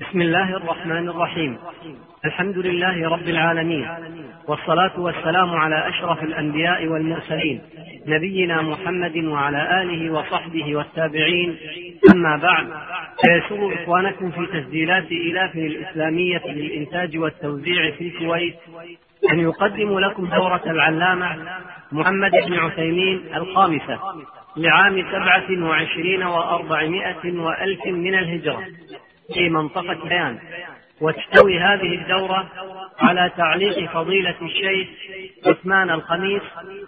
بسم الله الرحمن الرحيم. الحمد لله رب العالمين. والصلاة والسلام على أشرف الأنبياء والمرسلين نبينا محمد وعلى آله وصحبه والتابعين. أما بعد فيسر إخوانكم في تسجيلات إلاف الإسلامية للإنتاج والتوزيع في الكويت أن يقدم لكم دورة العلامة محمد بن عثيمين الخامسة لعام سبعة وعشرين وأربعمائة وألف من الهجرة. في منطقة بيان وتحتوي هذه الدورة على تعليق فضيلة الشيخ عثمان الخميس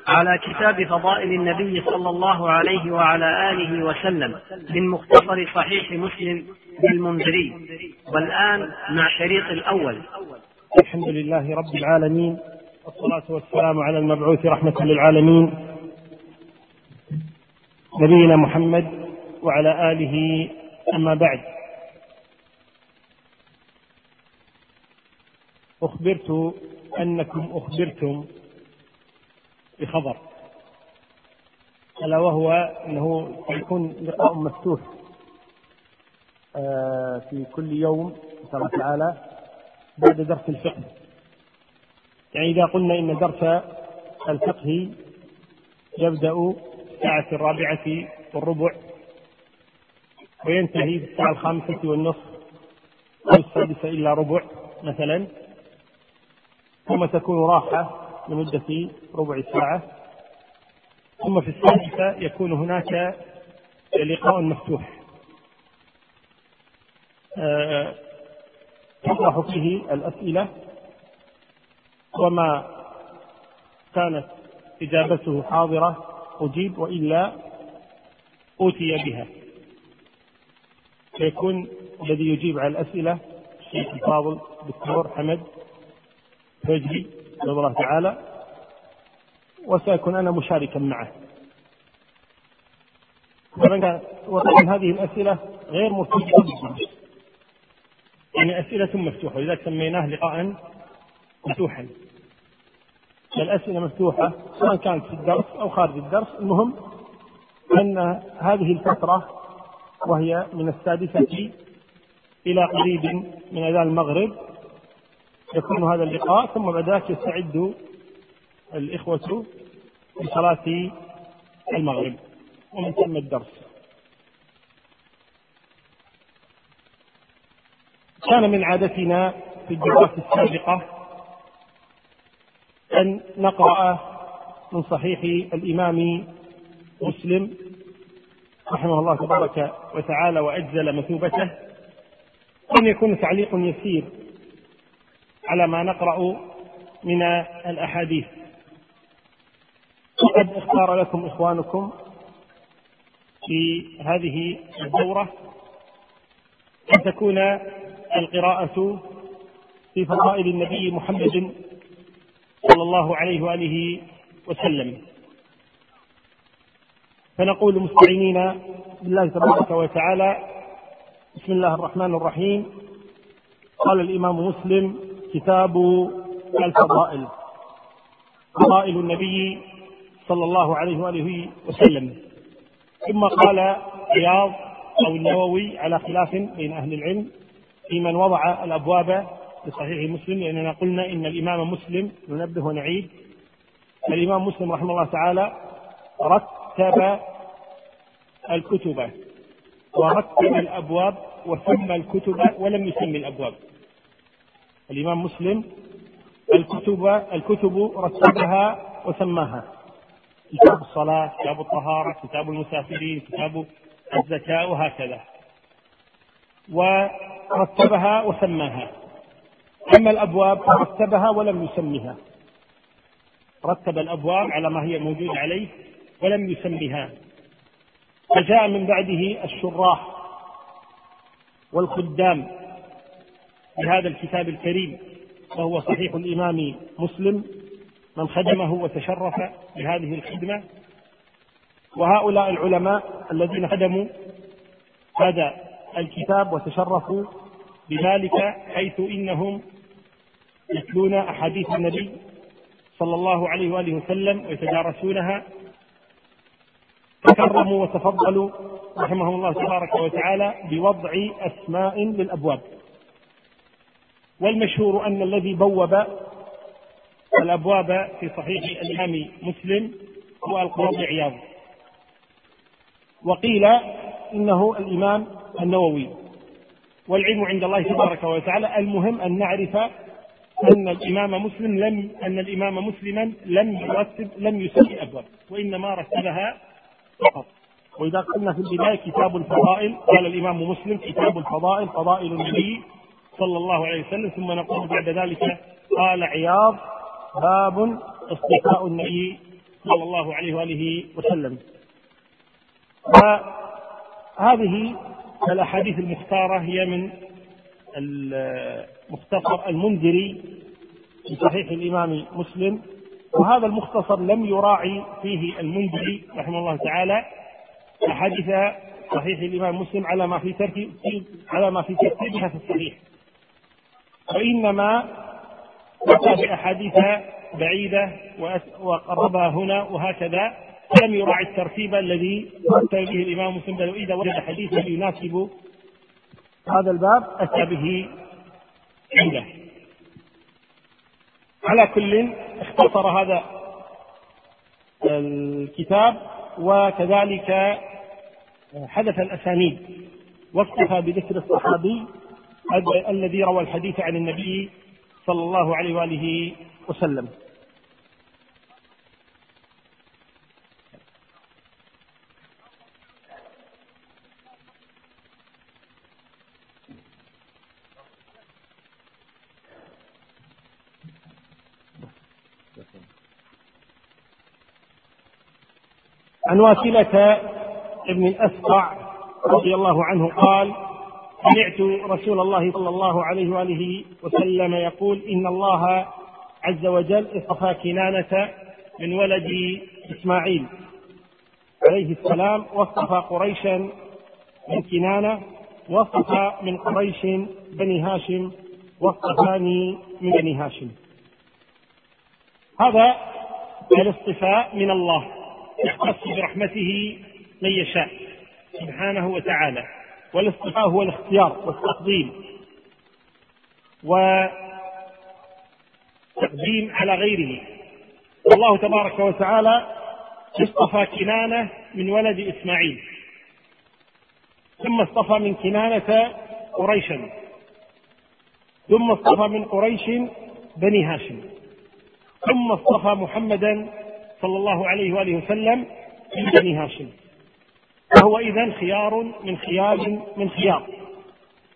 على كتاب فضائل النبي صلى الله عليه وعلى آله وسلم من مختصر صحيح مسلم للمنذري والآن مع الشريط الأول. الحمد لله رب العالمين والصلاة والسلام على المبعوث رحمة للعالمين. نبينا محمد وعلى آله أما بعد. أخبرت أنكم أخبرتم بخبر. ألا وهو أنه سيكون لقاء مفتوح آه، في كل يوم إن شاء الله تعالى بعد درس الفقه. يعني إذا قلنا إن درس الفقه يبدأ الساعة الرابعة والربع وينتهي في الساعة الخامسة والنصف أو السادسة إلا ربع مثلا. ثم تكون راحة لمدة ربع ساعة. ثم في السادسة يكون هناك لقاء مفتوح. آه، تطرح فيه الأسئلة. وما كانت إجابته حاضرة أجيب وإلا أوتي بها. فيكون الذي يجيب على الأسئلة الشيخ الفاضل دكتور حمد. فجري رضي الله تعالى وسأكون أنا مشاركا معه. وطبعا هذه الأسئلة غير مرتبطة بالدرس يعني أسئلة مفتوحة لذلك سميناه لقاء مفتوحا. الأسئلة مفتوحة سواء كانت في الدرس أو خارج الدرس. المهم أن هذه الفترة وهي من السادسة إلى قريب من أذان المغرب. يكون هذا اللقاء ثم بعد ذلك يستعد الإخوة لصلاة المغرب. ومن ثم الدرس. كان من عادتنا في الدروس السابقة أن نقرأ من صحيح الإمام مسلم رحمه الله تبارك وتعالى وأجزل مثوبته. أن يكون تعليق يسير. على ما نقرأ من الأحاديث. وقد اختار لكم إخوانكم في هذه الدورة أن تكون القراءة في فضائل النبي محمد صلى الله عليه وآله وسلم. فنقول مستعينين بالله تبارك وتعالى بسم الله الرحمن الرحيم. قال الإمام مسلم كتاب الفضائل فضائل النبي صلى الله عليه وآله وسلم. ثم قال عياض أو النووي على خلاف بين أهل العلم في من وضع الأبواب لصحيح مسلم لأننا قلنا إن الإمام مسلم ننبه ونعيد. الإمام مسلم رحمه الله تعالى رتب الكتب ورتب الأبواب وسمى الكتب ولم يسمي الأبواب. الإمام مسلم الكتب الكتب رتبها وسماها. كتاب الصلاة كتاب الطهارة كتاب المسافرين كتاب الزكاة وهكذا. ورتبها وسماها. أما الأبواب فرتبها ولم يسمها. رتب الأبواب على ما هي موجودة عليه ولم يسمها. فجاء من بعده الشراح والخدام. بهذا الكتاب الكريم وهو صحيح الإمام مسلم من خدمه وتشرف بهذه الخدمة. وهؤلاء العلماء الذين خدموا هذا الكتاب وتشرفوا بذلك حيث إنهم يتلون أحاديث النبي صلى الله عليه وآله وسلم ويتدارسونها. تكرموا وتفضلوا رحمهم الله تبارك وتعالى بوضع أسماء للأبواب. والمشهور أن الذي بوب الأبواب في صحيح الإمام مسلم هو القاضي عياض. وقيل إنه الإمام النووي. والعلم عند الله تبارك وتعالى المهم أن نعرف أن الإمام مسلم لم أن الإمام مسلما لم يرتب لم يسمي الأبواب وإنما رتبها فقط. وإذا قلنا في البداية كتاب الفضائل قال الإمام مسلم كتاب الفضائل فضائل النبي صلى الله عليه وسلم ثم نقول بعد ذلك قال عياض باب اصطفاء النبي صلى الله عليه وآله وسلم. وهذه الأحاديث المختارة هي من المختصر المنذري في صحيح الإمام مسلم وهذا المختصر لم يراعي فيه المنذري رحمه الله تعالى. أحاديث صحيح الإمام مسلم على ما في ترتيب على ما في ترتيبها في الصحيح. وإنما أتى بأحاديث بعيدة وقربها هنا وهكذا لم يراعي الترتيب الذي أتى به الإمام مسلم بل إذا وجد حديثا يناسب هذا الباب أتى به عنده. على كل اختصر هذا الكتاب وكذلك حدث الأسانيد واكتفى بذكر الصحابي الذي روى الحديث عن النبي صلى الله عليه وآله وسلم. عن واكلة ابن الأسقع رضي الله عنه قال سمعت رسول الله صلى الله عليه وآله وسلم يقول إن الله عز وجل اصطفى كنانة من ولد إسماعيل عليه السلام واصطفى قريشا من كنانة واصطفى من قريش بني هاشم واصطفاني من بني هاشم. هذا الاصطفاء من الله يختص برحمته من يشاء سبحانه وتعالى. والاصطفاء هو الاختيار والتقديم. وتقديم على غيره. الله تبارك وتعالى اصطفى كنانة من ولد إسماعيل. ثم اصطفى من كنانة قريشا. ثم اصطفى من قريش بني هاشم. ثم اصطفى محمدا صلى الله عليه وآله وسلم من بني هاشم. فهو إذا خيار من خيار من خيار.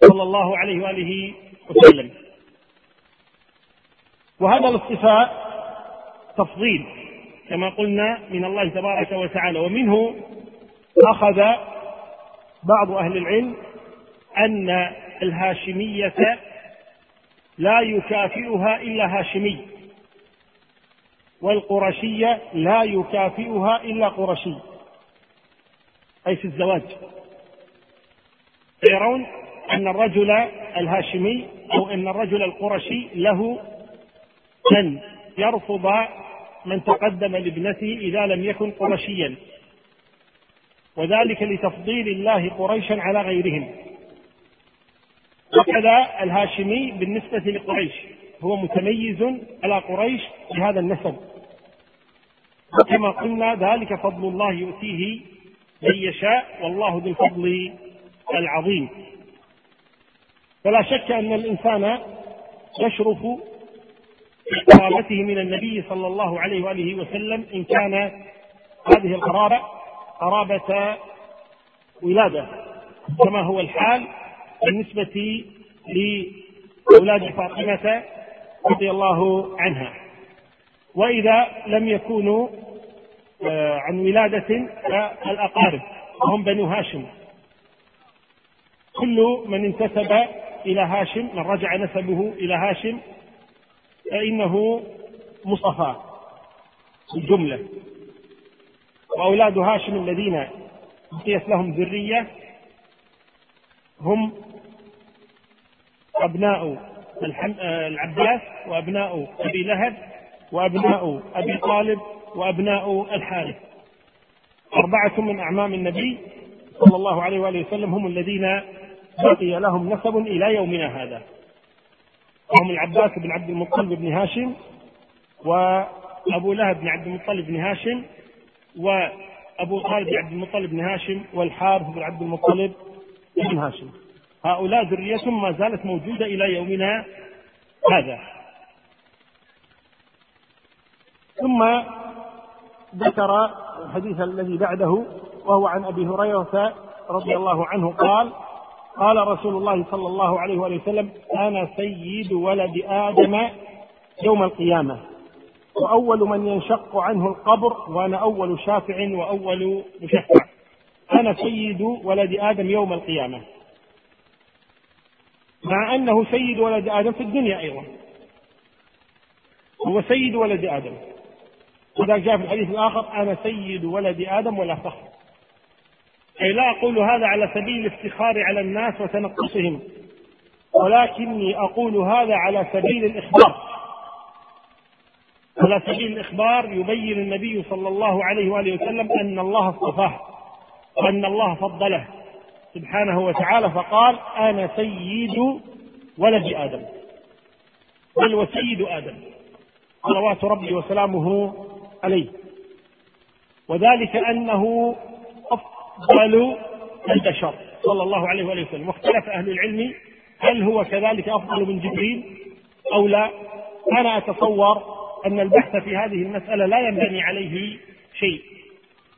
صلى الله عليه وآله وسلم. وهذا الاصطفاء تفضيل كما قلنا من الله تبارك وتعالى. ومنه أخذ بعض أهل العلم أن الهاشمية لا يكافئها إلا هاشمي والقرشية لا يكافئها إلا قرشي. أي في الزواج. يرون أن الرجل الهاشمي أو أن الرجل القرشي له أن يرفض من تقدم لابنته إذا لم يكن قرشيا. وذلك لتفضيل الله قريشا على غيرهم. وكذا الهاشمي بالنسبة لقريش. هو متميز على قريش بهذا النسب. وكما قلنا ذلك فضل الله يؤتيه من يشاء والله ذو الفضل العظيم. فلا شك أن الإنسان يشرف بقرابته من النبي صلى الله عليه وآله وسلم إن كان هذه القرابة قرابة ولادة كما هو الحال بالنسبة لأولاد فاطمة رضي الله عنها. وإذا لم يكونوا عن ولادة الأقارب وهم بنو هاشم. كل من انتسب إلى هاشم من رجع نسبه إلى هاشم فإنه مصطفى الجملة. وأولاد هاشم الذين بقيت لهم ذرية هم أبناء آه، العباس وأبناء أبي لهب وأبناء أبي طالب وأبناء الحارث. أربعة من أعمام النبي صلى الله عليه وآله وسلم هم الذين بقي لهم نسب إلى يومنا هذا. وهم العباس بن عبد المطلب بن هاشم وأبو لهب بن عبد المطلب بن هاشم وأبو طالب بن عبد المطلب بن هاشم والحارث بن عبد المطلب بن هاشم. هؤلاء ذرية ما زالت موجودة إلى يومنا هذا. ثم ذكر الحديث الذي بعده وهو عن أبي هريرة رضي الله عنه قال قال رسول الله صلى الله عليه وآله وسلم أنا سيد ولد آدم يوم القيامة وأول من ينشق عنه القبر وأنا أول شافع وأول مشفع. أنا سيد ولد آدم يوم القيامة. مع أنه سيد ولد آدم في الدنيا أيضا. هو سيد ولد آدم. وذلك جاء في الحديث الآخر أنا سيد ولد آدم ولا فخر أي لا أقول هذا على سبيل الافتخار على الناس وتنقصهم ولكني أقول هذا على سبيل الإخبار. على سبيل الإخبار يبين النبي صلى الله عليه وآله وسلم أن الله اصطفاه وأن الله فضله سبحانه وتعالى فقال أنا سيد ولد آدم. بل وسيد آدم. صلوات ربي وسلامه عليه. وذلك أنه أفضل البشر صلى الله عليه وآله وسلم. واختلف أهل العلم هل هو كذلك أفضل من جبريل أو لا. أنا أتصور أن البحث في هذه المسألة لا ينبني عليه شيء.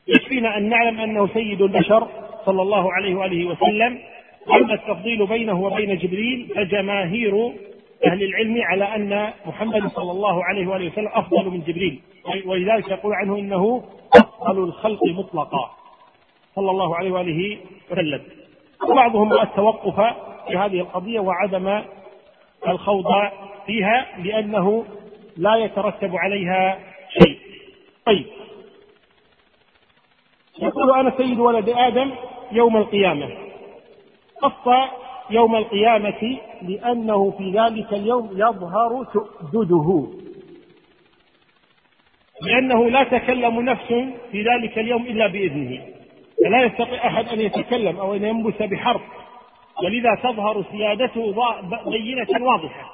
يكفينا أن نعلم أنه سيد البشر صلى الله عليه وآله وسلم. أما التفضيل بينه وبين جبريل فجماهير أهل العلم على أن محمد صلى الله عليه وآله وسلم أفضل من جبريل. ولذلك يقول عنه إنه أفضل الخلق مطلقا. صلى الله عليه وآله وسلم. وبعضهم التوقف في هذه القضية وعدم الخوض فيها لأنه لا يترتب عليها شيء. طيب. يقول أنا سيد ولد آدم يوم القيامة. خص يوم القيامة لأنه في ذلك اليوم يظهر سؤدده لأنه لا تكلم نفس في ذلك اليوم إلا بإذنه. فلا يستطيع أحد أن يتكلم أو أن ينبث بحرف. ولذا تظهر سيادته بينة واضحة.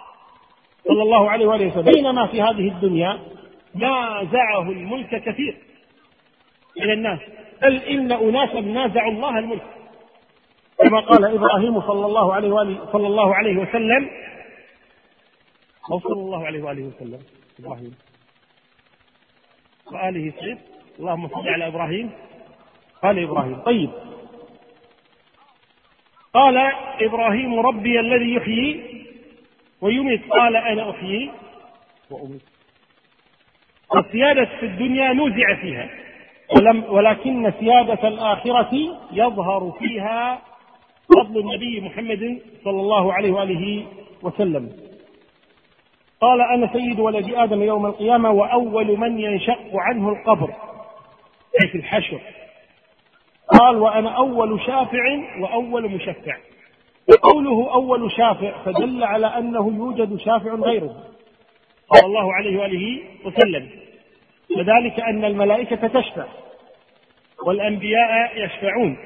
صلى الله عليه وآله وسلم. بينما في هذه الدنيا نازعه الملك كثير من الناس. بل إن أناسا نازعوا الله الملك. كما قال إبراهيم صلى الله عليه وآله صلى الله عليه وسلم. أو صلى الله عليه وآله وسلم. إبراهيم. وآله سعيد اللهم صل على إبراهيم قال إبراهيم. طيب. قال إبراهيم ربي الذي يحيي ويميت. قال أنا أحيي وأميت. السيادة في الدنيا نوزع فيها ولم ولكن سيادة الآخرة يظهر فيها فضل النبي محمد صلى الله عليه وآله وسلم. قال أنا سيد ولد آدم يوم القيامة وأول من ينشق عنه القبر. أي في الحشر قال وأنا أول شافع وأول مشفع. وقوله أول شافع فدل على أنه يوجد شافع غيره. صلى الله عليه وآله وسلم. وذلك أن الملائكة تشفع. والأنبياء يشفعون.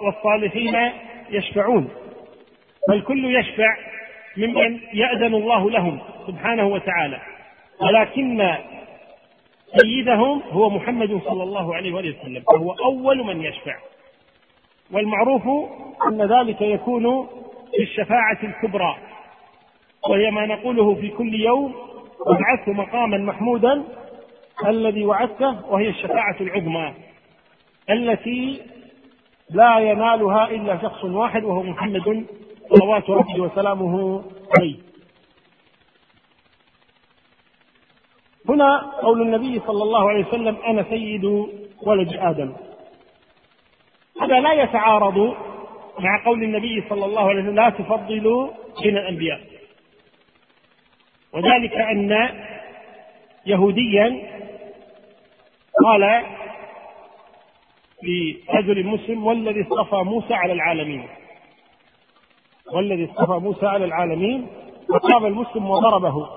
والصالحين يشفعون. فالكل يشفع ممن يأذن الله لهم سبحانه وتعالى. ولكن سيدهم هو محمد صلى الله عليه وآله وسلم فهو أول من يشفع. والمعروف أن ذلك يكون في الشفاعة الكبرى وهي ما نقوله في كل يوم وابعثه مقاما محمودا الذي وعدته وهي الشفاعة العظمى التي لا ينالها إلا شخص واحد وهو محمد صلوات ربي وسلامه عليه. هنا قول النبي صلى الله عليه وسلم أنا سيد ولد آدم. هذا لا يتعارض مع قول النبي صلى الله عليه وسلم لا تفضلوا بين الأنبياء. وذلك أن يهوديا قال لرجل مسلم والذي اصطفى موسى على العالمين. والذي اصطفى موسى على العالمين فقام المسلم وضربه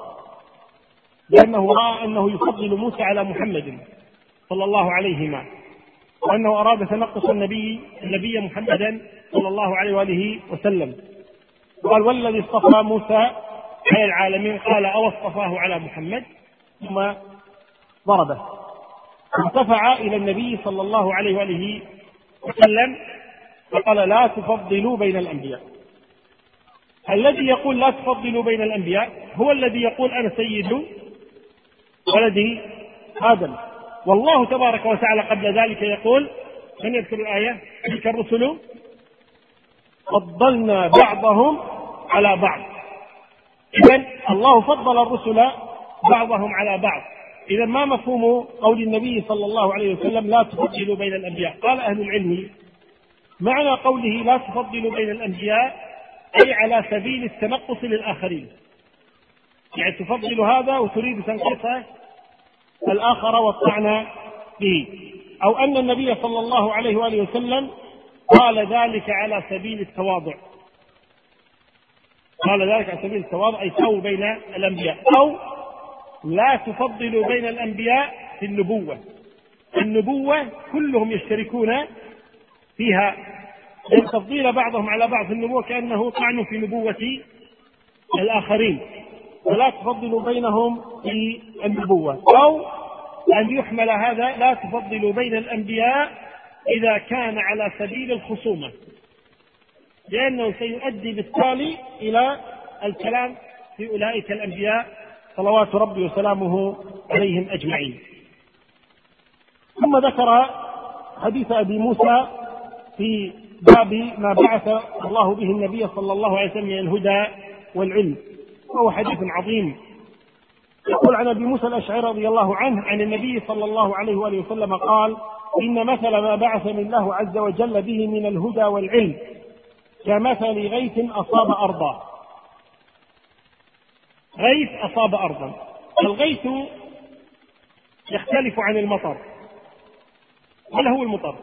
لأنه رأى أنه يفضل موسى على محمد صلى الله عليهما وأنه أراد تنقص النبي النبي محمدا صلى الله عليه وآله وسلم. قال والذي اصطفى موسى على العالمين قال أو اصطفاه على محمد ثم ضربه. ارتفع إلى النبي صلى الله عليه وآله وسلم فقال لا تفضلوا بين الأنبياء. الذي يقول لا تفضلوا بين الأنبياء هو الذي يقول أنا سيد ولدي آدم. والله تبارك وتعالى قبل ذلك يقول من يذكر الآية؟ تلك الرسل فضلنا بعضهم على بعض. إذا الله فضل الرسل بعضهم على بعض. إذا ما مفهوم قول النبي صلى الله عليه وسلم لا تفضلوا بين الأنبياء؟ قال أهل العلم معنى قوله لا تفضلوا بين الأنبياء أي على سبيل التنقص للآخرين. يعني تفضل هذا وتريد تنقص الآخر والطعن به. أو أن النبي صلى الله عليه وآله وسلم قال ذلك على سبيل التواضع. قال ذلك على سبيل التواضع أي سووا بين الأنبياء. أو لا تفضلوا بين الأنبياء في النبوة. النبوة كلهم يشتركون فيها لأن تفضيل بعضهم على بعض في النبوة كأنه طعن في نبوة الآخرين. ولا تفضلوا بينهم في النبوة. أو أن يحمل هذا لا تفضلوا بين الأنبياء إذا كان على سبيل الخصومة. لأنه سيؤدي بالتالي إلى الكلام في أولئك الأنبياء صلوات ربي وسلامه عليهم أجمعين. ثم ذكر حديث أبي موسى في باب ما بعث الله به النبي صلى الله عليه وسلم من الهدى والعلم. وهو حديث عظيم. يقول عن أبي موسى الأشعري رضي الله عنه عن النبي صلى الله عليه وآله وسلم قال إن مثل ما بعثني الله عز وجل به من الهدى والعلم. كمثل غيث أصاب أرضا. غيث أصاب أرضا. الغيث يختلف عن المطر. هو المطر؟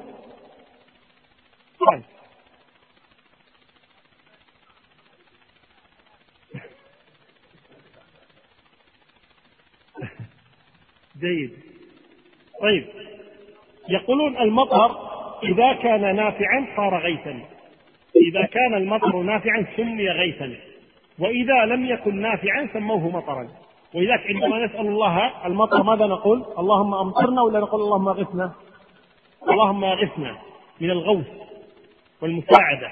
جيد. طيب. يقولون المطر إذا كان نافعا صار غيثا. إذا كان المطر نافعا سمي غيثا. وإذا لم يكن نافعا سموه مطرا. ولذلك عندما نسأل الله المطر ماذا نقول؟ اللهم أمطرنا ولا نقول اللهم أغثنا؟ اللهم أغثنا من الغوث. والمساعدة.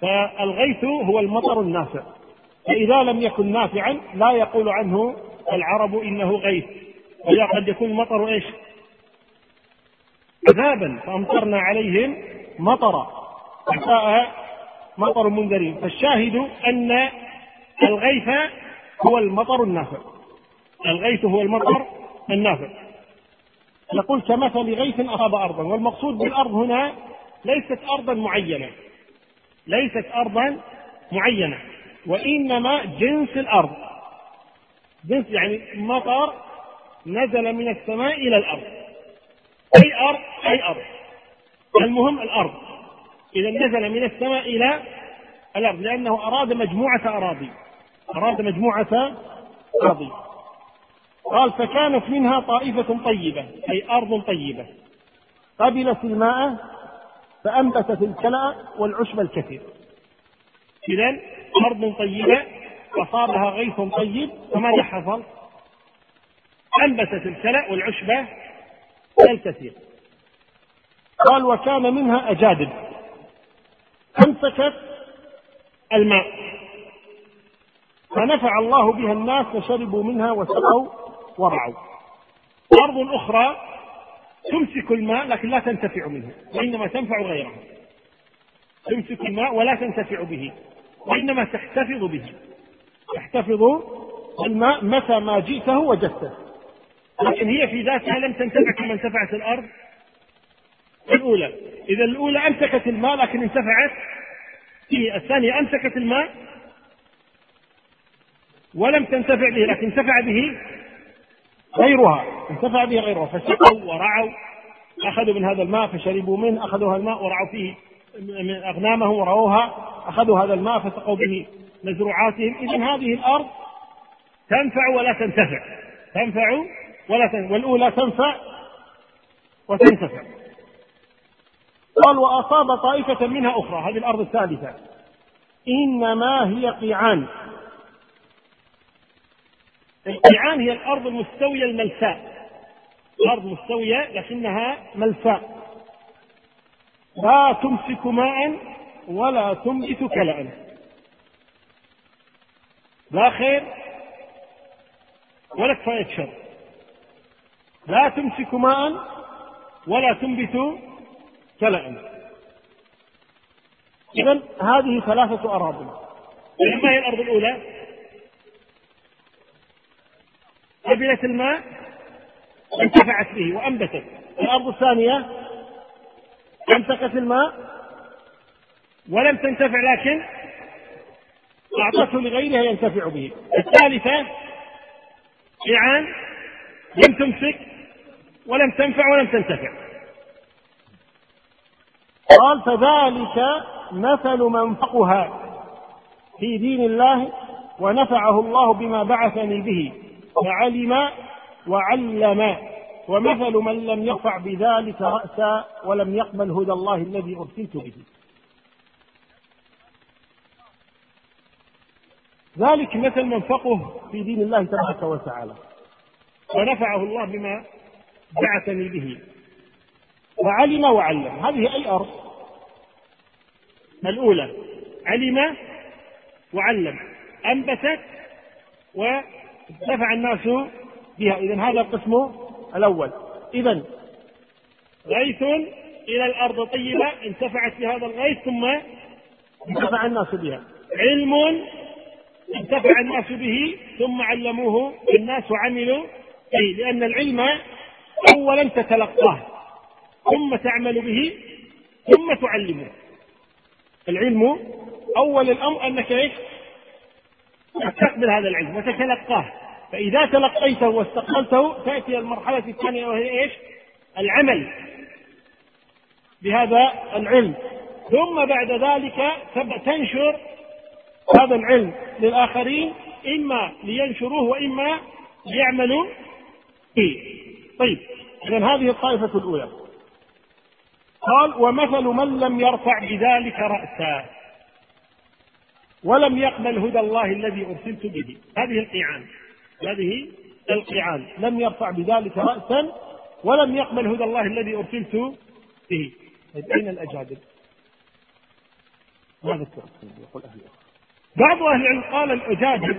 فالغيث هو المطر النافع. فإذا لم يكن نافعا لا يقول عنه العرب إنه غيث. ولا قد يكون المطر إيش؟ عذابا. فأمطرنا عليهم مطرا. فجاء مطر منذرين. فالشاهد أن الغيث هو المطر النافع. الغيث هو المطر النافع. يقول كمثل غيث أصاب أرضا. والمقصود بالأرض هنا ليست أرضا معينة. ليست أرضا معينة. وإنما جنس الأرض. جنس يعني مطر نزل من السماء إلى الأرض. أي أرض أي أرض. المهم الأرض. إذا نزل من السماء إلى الأرض. لأنه أراد مجموعة أراضي. أراد مجموعة أراضي. قال فكانت منها طائفة طيبة. أي أرض طيبة. قبلت الماء فأنبتت الكلأ والعشب الكثير. إذا أرض طيبة أصابها غيث طيب فماذا حصل؟ أنبتت الكلأ والعشبة الكثير. قال وكان منها أجادب. أمسكت الماء. فنفع الله بها الناس فشربوا منها وسقوا ورعوا. أرض أخرى تمسك الماء لكن لا تنتفع منه وإنما تنفع غيره. تمسك الماء ولا تنتفع به وإنما تحتفظ به. تحتفظ الماء متى ما جئته وجدته. لكن هي في ذاتها لم تنتفع كما انتفعت الأرض. الأولى إذا الأولى أمسكت الماء لكن انتفعت فيه الثانية أمسكت الماء ولم تنتفع به لكن انتفع به غيرها انتفع به غيرها. فسقوا ورعوا أخذوا من هذا الماء فشربوا منه أخذوا هذا الماء ورعوا فيه من أغنامهم ورووها أخذوا هذا الماء فسقوا به مزروعاتهم. إذا هذه الأرض تنفع ولا تنتفع. تنفع ولا تنفع. والأولى تنفع وتنتفع. قال وأصاب طائفة منها أخرى. هذه الأرض الثالثة. إنما هي قيعان. القيعان هي الأرض المستوية الملساء الأرض مستوية لكنها ملساء لا تمسك ماء ولا تنبت كلأ لا خير ولا كفاية شر. لا تمسك ماء ولا تنبت كلأ إذا هذه ثلاثة أراضي. ما هي الأرض الأولى؟ قبلت الماء انتفعت به وأنبتت. الأرض الثانية أمسكت الماء ولم تنتفع لكن أعطته لغيرها ينتفع به. الثالثة إعان لم تمسك ولم تنفع ولم تنتفع. قال فذلك مثل من فقها في دين الله ونفعه الله بما بعثني به. وعلم وعلم. ومثل من لم يرفع بذلك رأسا ولم يقبل هدى الله الذي أرسلت به. ذلك مثل من فقه في دين الله تبارك وتعالى. ونفعه الله بما بعثني به. وعلم وعلم. هذه أي أرض؟ الأولى؟ علم وعلم. أنبتت ونفع الناس بها. إذا هذا القسم الأول. إذا غيث إلى الأرض طيبة انتفعت بهذا الغيث ثم انتفع الناس بها. علم انتفع الناس به ثم علموه الناس وعملوا به لأن العلم أولا تتلقاه ثم تعمل به ثم تعلمه. العلم أول الأمر أنك إيش؟ تقبل هذا العلم وتتلقاه. فإذا تلقيته واستقبلته تأتي المرحلة الثانية وهي إيش؟ العمل. بهذا العلم. ثم بعد ذلك تنشر هذا العلم للآخرين إما لينشروه وإما ليعملوا به طيب إذا هذه الطائفة الأولى. قال ومثل من لم يرفع بذلك رأسا. ولم يقبل هدى الله الذي أرسلت به. هذه القيعان. هذه القيعان. لم يرفع بذلك رأسا ولم يقبل هدى الله الذي أرسلت به. طيب أين الأجادل؟ ماذا يقول أهل بعض أهل العلم قال الأجادل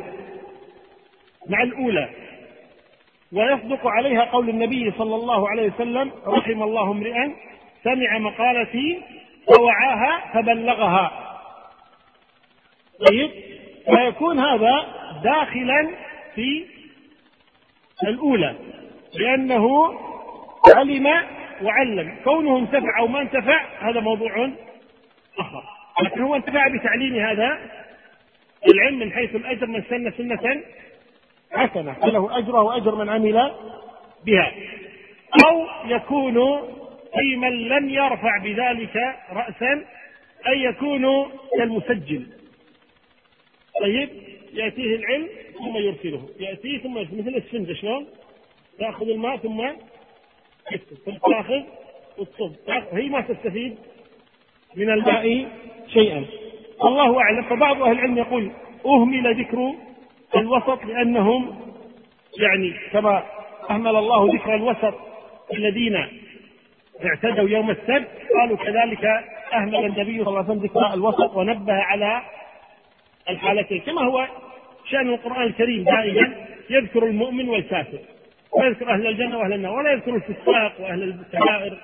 مع الأولى ويصدق عليها قول النبي صلى الله عليه وسلم رحم الله امرئا سمع مقالتي فوعاها فبلغها. طيب فيكون هذا داخلا في الأولى لأنه علم وعلم. كونه انتفع أو ما انتفع هذا موضوع آخر. لكن هو انتفع بتعليم هذا العلم من حيث الأجر من سن سنة حسنة. فله أجره وأجر من عمل بها. أو يكون أي من لم يرفع بذلك رأسا أي يكون كالمسجل. طيب يأتيه العلم ثم يرسله. يأتيه ثم يرسله مثل السنجة شلون؟ تأخذ الماء ثم ثم تأخذ وتصب هي ما تستفيد من الماء شيئا. الله أعلم. فبعض أهل العلم يقول أهمل ذكر الوسط لأنهم يعني كما أهمل الله ذكر الوسط الذين اعتدوا يوم السبت قالوا كذلك أهمل النبي صلى الله عليه وسلم ذكر الوسط ونبه على الحالتين كما هو شأن القرآن الكريم دائما يذكر المؤمن والكافر ويذكر أهل الجنة وأهل النار ولا يذكر الفساق وأهل الكبائر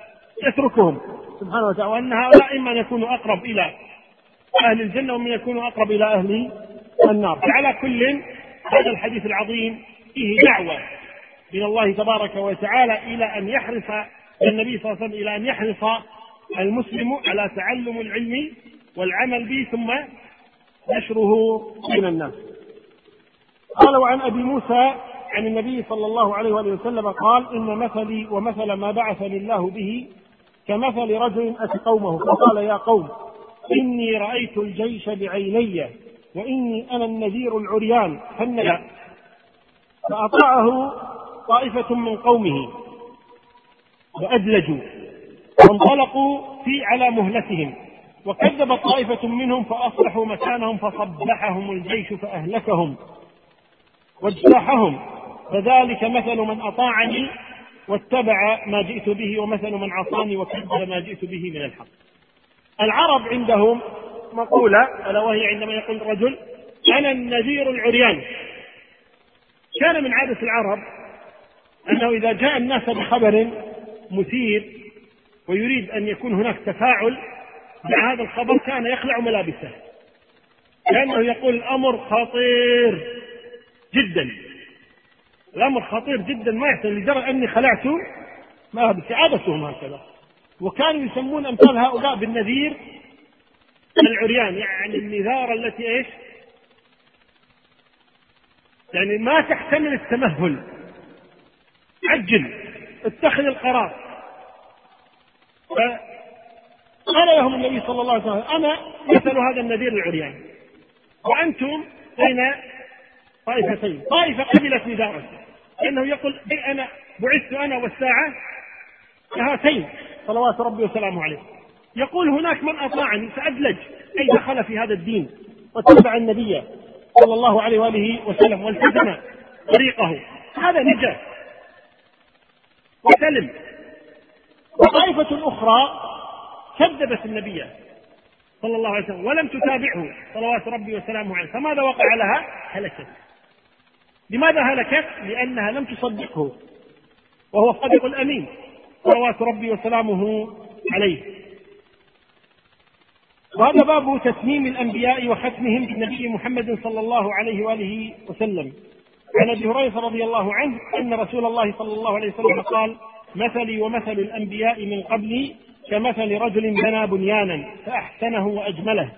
يتركهم سبحانه وتعالى وأن هؤلاء إما أن يكونوا أقرب إلى أهل الجنة ومن يكونوا أقرب إلى أهل النار. فعلى كل هذا الحديث العظيم فيه دعوة من الله تبارك وتعالى إلى أن يحرص النبي صلى الله عليه وسلم إلى أن يحرص المسلم على تعلم العلم والعمل به ثم نشره بين الناس. قال وعن أبي موسى عن النبي صلى الله عليه وآله وسلم قال إن مثلي ومثل ما بعثني الله به كمثل رجل أتى قومه. فقال يا قوم إني رأيت الجيش بعيني وإني أنا النذير العريان. فالنجا فأطاعه طائفة من قومه وأدلجوا وانطلقوا في على مهلتهم. وكذب طائفة منهم فأصلحوا مكانهم فصبحهم الجيش فأهلكهم واجتاحهم. فذلك مثل من أطاعني واتبع ما جئت به ومثل من عصاني وكذب ما جئت به من الحق. العرب عندهم مقولة ألا وهي عندما يقول الرجل أنا النذير العريان. كان من عادة العرب أنه إذا جاء الناس بخبر مثير ويريد أن يكون هناك تفاعل مع هذا الخبر كان يخلع ملابسه. لأنه يقول الأمر خطير جدا. الأمر خطير جدا ما يحتمل لدرجة أني خلعت ملابسي عادتهم هكذا. وكانوا يسمون أمثال هؤلاء بالنذير العريان يعني النذارة التي إيش؟ يعني ما تحتمل التمهل. عجل اتخذ القرار. فقال لهم النبي صلى الله عليه وسلم أنا مثل هذا النذير العريان؟ وأنتم بين طائفتين. طائفة قبلت نداءته لأنه يقول أنا بعثت أنا والساعة كهاتين صلوات ربي وسلامه عليه. يقول هناك من أطاعني فأدلج. أي دخل في هذا الدين واتبع النبي صلى الله عليه وآله وسلم والتزم طريقه. هذا نجا وسلم. وطائفة أخرى كذبت النبي صلى الله عليه وسلم ولم تتابعه صلوات ربي وسلامه عليه فماذا وقع لها؟ هلكت لماذا هلكت؟ لأنها لم تصدقه وهو الصادق الأمين صلوات ربي وسلامه عليه وهذا باب تسميم الأنبياء وختمهم بالنبي محمد صلى الله عليه وآله وسلم. عن أبي هريرة رضي الله عنه أن رسول الله صلى الله عليه وسلم قال: مثلي ومثل الأنبياء من قبلي كمثل رجل بنى بنيانا فأحسنه وأجمله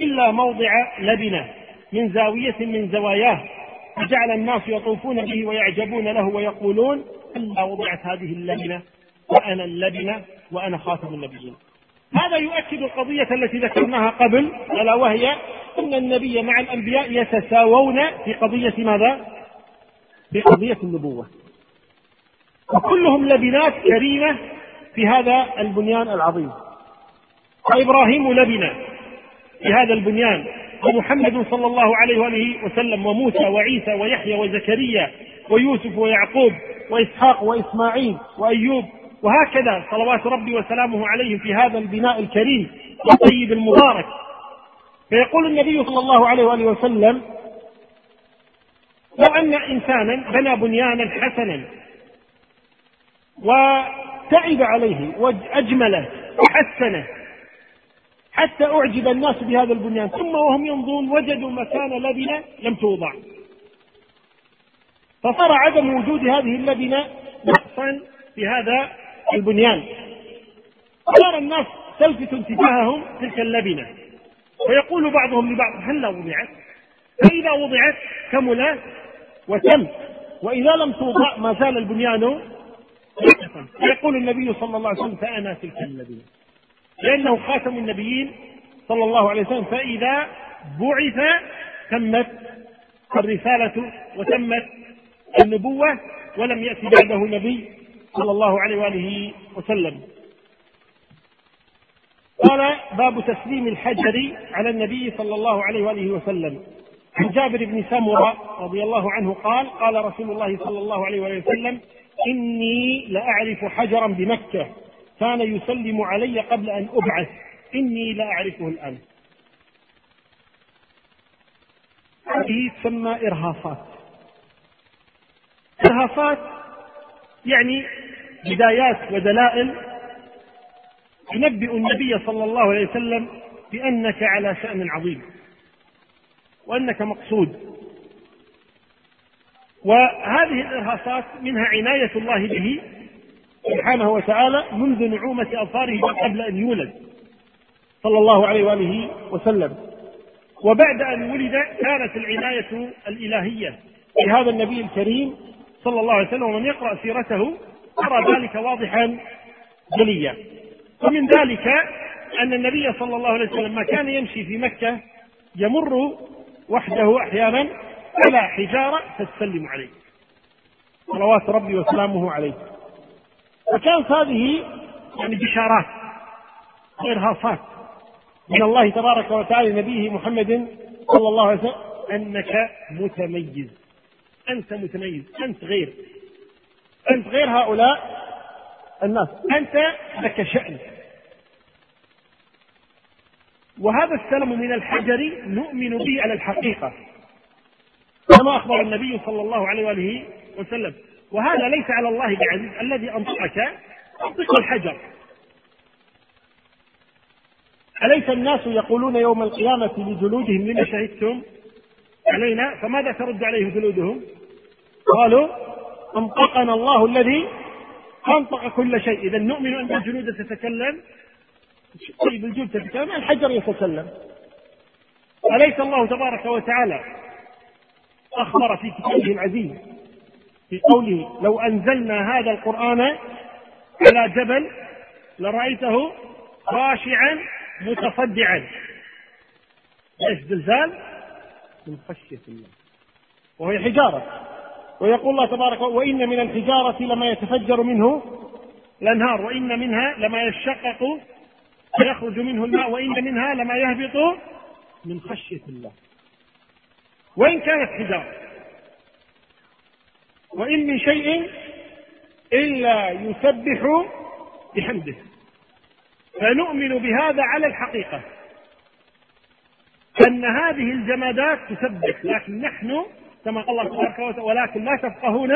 إلا موضع لبنه من زاوية من زواياه فجعل الناس يطوفون به ويعجبون له ويقولون ألا وضعت هذه اللبنة وأنا اللبنه وأنا خاتم النبيين. هذا يؤكد القضية التي ذكرناها قبل ألا وهي أن النبي مع الأنبياء يتساوون في قضية ماذا؟ في قضية النبوة وكلهم لبنات كريمة في هذا البنيان العظيم. وإبراهيم لبنة في هذا البنيان ومحمد صلى الله عليه وآله وسلم وموسى وعيسى ويحيى وزكريا ويوسف ويعقوب وإسحاق وإسماعيل وأيوب وهكذا صلوات ربي وسلامه عليه في هذا البناء الكريم الطيب المبارك. فيقول النبي صلى الله عليه وآله وسلم لو أن إنسانا بنى بنيانا حسنا وتعب عليه وأجمله وحسنه حتى أعجب الناس بهذا البنيان. ثم وهم ينظرون وجدوا مكان لبنه لم توضع. فصار عدم وجود هذه اللبنة نقصا في هذا البنيان. صار الناس تلفت انتباههم تلك اللبنة. ويقول بعضهم لبعض هل لا وضعت؟ فإذا وضعت كمل وتم. وإذا لم توضع ما زال البنيان يقول النبي صلى الله عليه وسلم فأنا تلك اللبنة لأنه خاتم النبيين صلى الله عليه وسلم فإذا بعث تمت الرسالة وتمت النبوة ولم يأتي بعده نبي صلى الله عليه وآله وسلم. قال باب تسليم الحجر على النبي صلى الله عليه وآله وسلم. عن جابر بن سمرة رضي الله عنه قال قال رسول الله صلى الله عليه وآله وسلم إني لأعرف حجرا بمكة. كان يسلم علي قبل أن أبعث. إني لأعرفه الآن. هذه تسمى إرهاصات. إرهاصات يعني بدايات ودلائل ينبئ النبي صلى الله عليه وسلم بأنك على شأن عظيم وأنك مقصود. وهذه الإرهاصات منها عناية الله به سبحانه وتعالى منذ نعومة أظفاره قبل أن يولد صلى الله عليه وآله وسلم. وبعد أن ولد كانت العناية الإلهية بهذا النبي الكريم صلى الله عليه وسلم ومن يقرأ سيرته يرى ذلك واضحا جليا. ومن ذلك أن النبي صلى الله عليه وسلم ما كان يمشي في مكة يمر وحده أحيانا على حجارة تسلم عليه. صلوات ربي وسلامه عليه. وكانت هذه يعني بشارات وإرهاصات من الله تبارك وتعالى نبيه محمد صلى الله عليه وسلم أنك متميز. أنت متميز. أنت غير. أنت غير هؤلاء الناس. أنت لك شأن. وهذا السلم من الحجر نؤمن به على الحقيقة. كما أخبر النبي صلى الله عليه وآله وسلم. وهذا ليس على الله بعزيز. الذي أنطقك أنطق الحجر. أليس الناس يقولون يوم القيامة لجلودهم لما شهدتم علينا؟ فماذا ترد عليه جلودهم؟ قالوا أنطقنا الله الذي أنطق كل شيء. إذا نؤمن أن الجلود تتكلم. طيب الجلود تتكلم الحجر يتكلم. أليس الله تبارك وتعالى أخبر في كتابه العزيز في قوله لو أنزلنا هذا القرآن على جبل لرأيته خاشعا متصدعا. إيش زلزال؟ من خشية الله. وهي حجارة. ويقول الله تبارك وإن من الحجارة لما يتفجر منه الأنهار وإن منها لما يشقق ويخرج منه الماء وإن منها لما يهبط من خشية الله. وإن كانت حجارة. وإن من شيء إلا يسبح بحمده. فنؤمن بهذا على الحقيقة. أن هذه الجمادات تسبح لكن نحن كما قال الله تبارك وتعالى ولكن لا تفقهون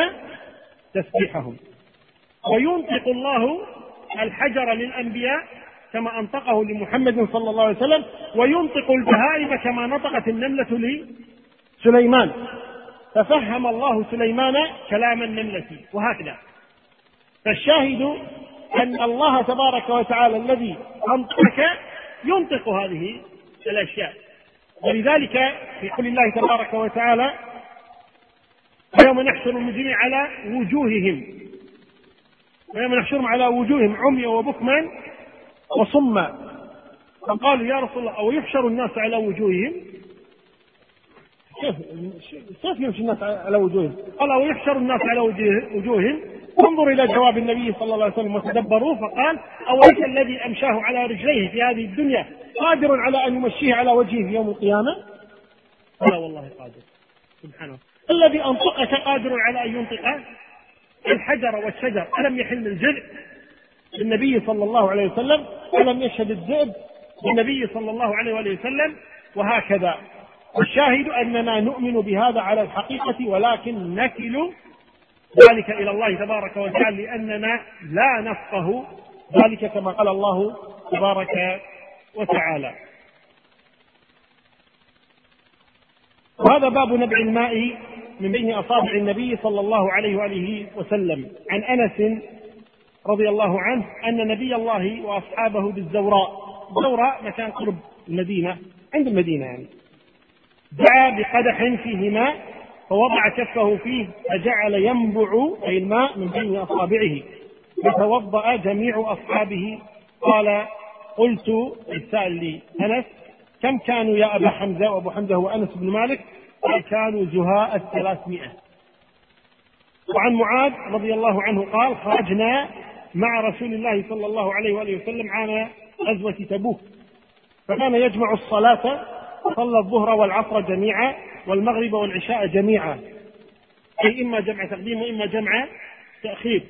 تسبيحهم. وينطق الله الحجر للأنبياء كما أنطقه لمحمد صلى الله عليه وسلم وينطق البهائم كما نطقت النملة لسليمان ففهم الله سليمان كلام النملة. وهكذا. فالشاهد أن الله تبارك وتعالى الذي أنطقك ينطق هذه الأشياء. ولذلك في قول الله تبارك وتعالى ويوم نحشر المجرمين على وجوههم. ويوم نحشرهم على وجوههم عميا وبكما وصما. فقالوا يا رسول الله أو يحشر الناس على وجوههم؟ كيف كيف يمشي الناس على وجوههم؟ قال أو يحشر الناس على وجوههم؟ انظر إلى جواب النبي صلى الله عليه وسلم وتدبروه فقال أوليس الذي أمشاه على رجليه في هذه الدنيا قادر على أن يمشيه على وجهه في يوم القيامة؟ لا والله قادر. سبحانه. الذي أنطقك قادر على أن ينطق الحجر والشجر ألم يحل الجزء للنبي صلى الله عليه وسلم ألم يشهد الذئب للنبي صلى الله عليه وآله وسلم وهكذا. والشاهد أننا نؤمن بهذا على الحقيقة ولكن نكل ذلك إلى الله تبارك وتعالى لأننا لا نفقه ذلك كما قال الله تبارك وتعالى. وهذا باب نبع الماء من بين أصابع النبي صلى الله عليه وآله وسلم. عن أنس رضي الله عنه أن نبي الله وأصحابه بالزوراء. الزوراء مكان قرب المدينة عند المدينة يعني. دعا بقدح فيه ماء فوضع كفه فيه فجعل ينبع أي الماء من بين أصابعه فتوضأ جميع أصحابه. قال قلت السائل لأنس كم كانوا يا أبا حمزة وأبو حمزة هو أنس بن مالك؟ قال كانوا زهاء الثلاثمائة. وعن معاذ رضي الله عنه قال خرجنا مع رسول الله صلى الله عليه وآله وسلم عام غزوة تبوك. فكان يجمع الصلاة صلى الظهر والعصر جميعا والمغرب والعشاء جميعا. أي إما جمع تقديم وإما جمع تأخير.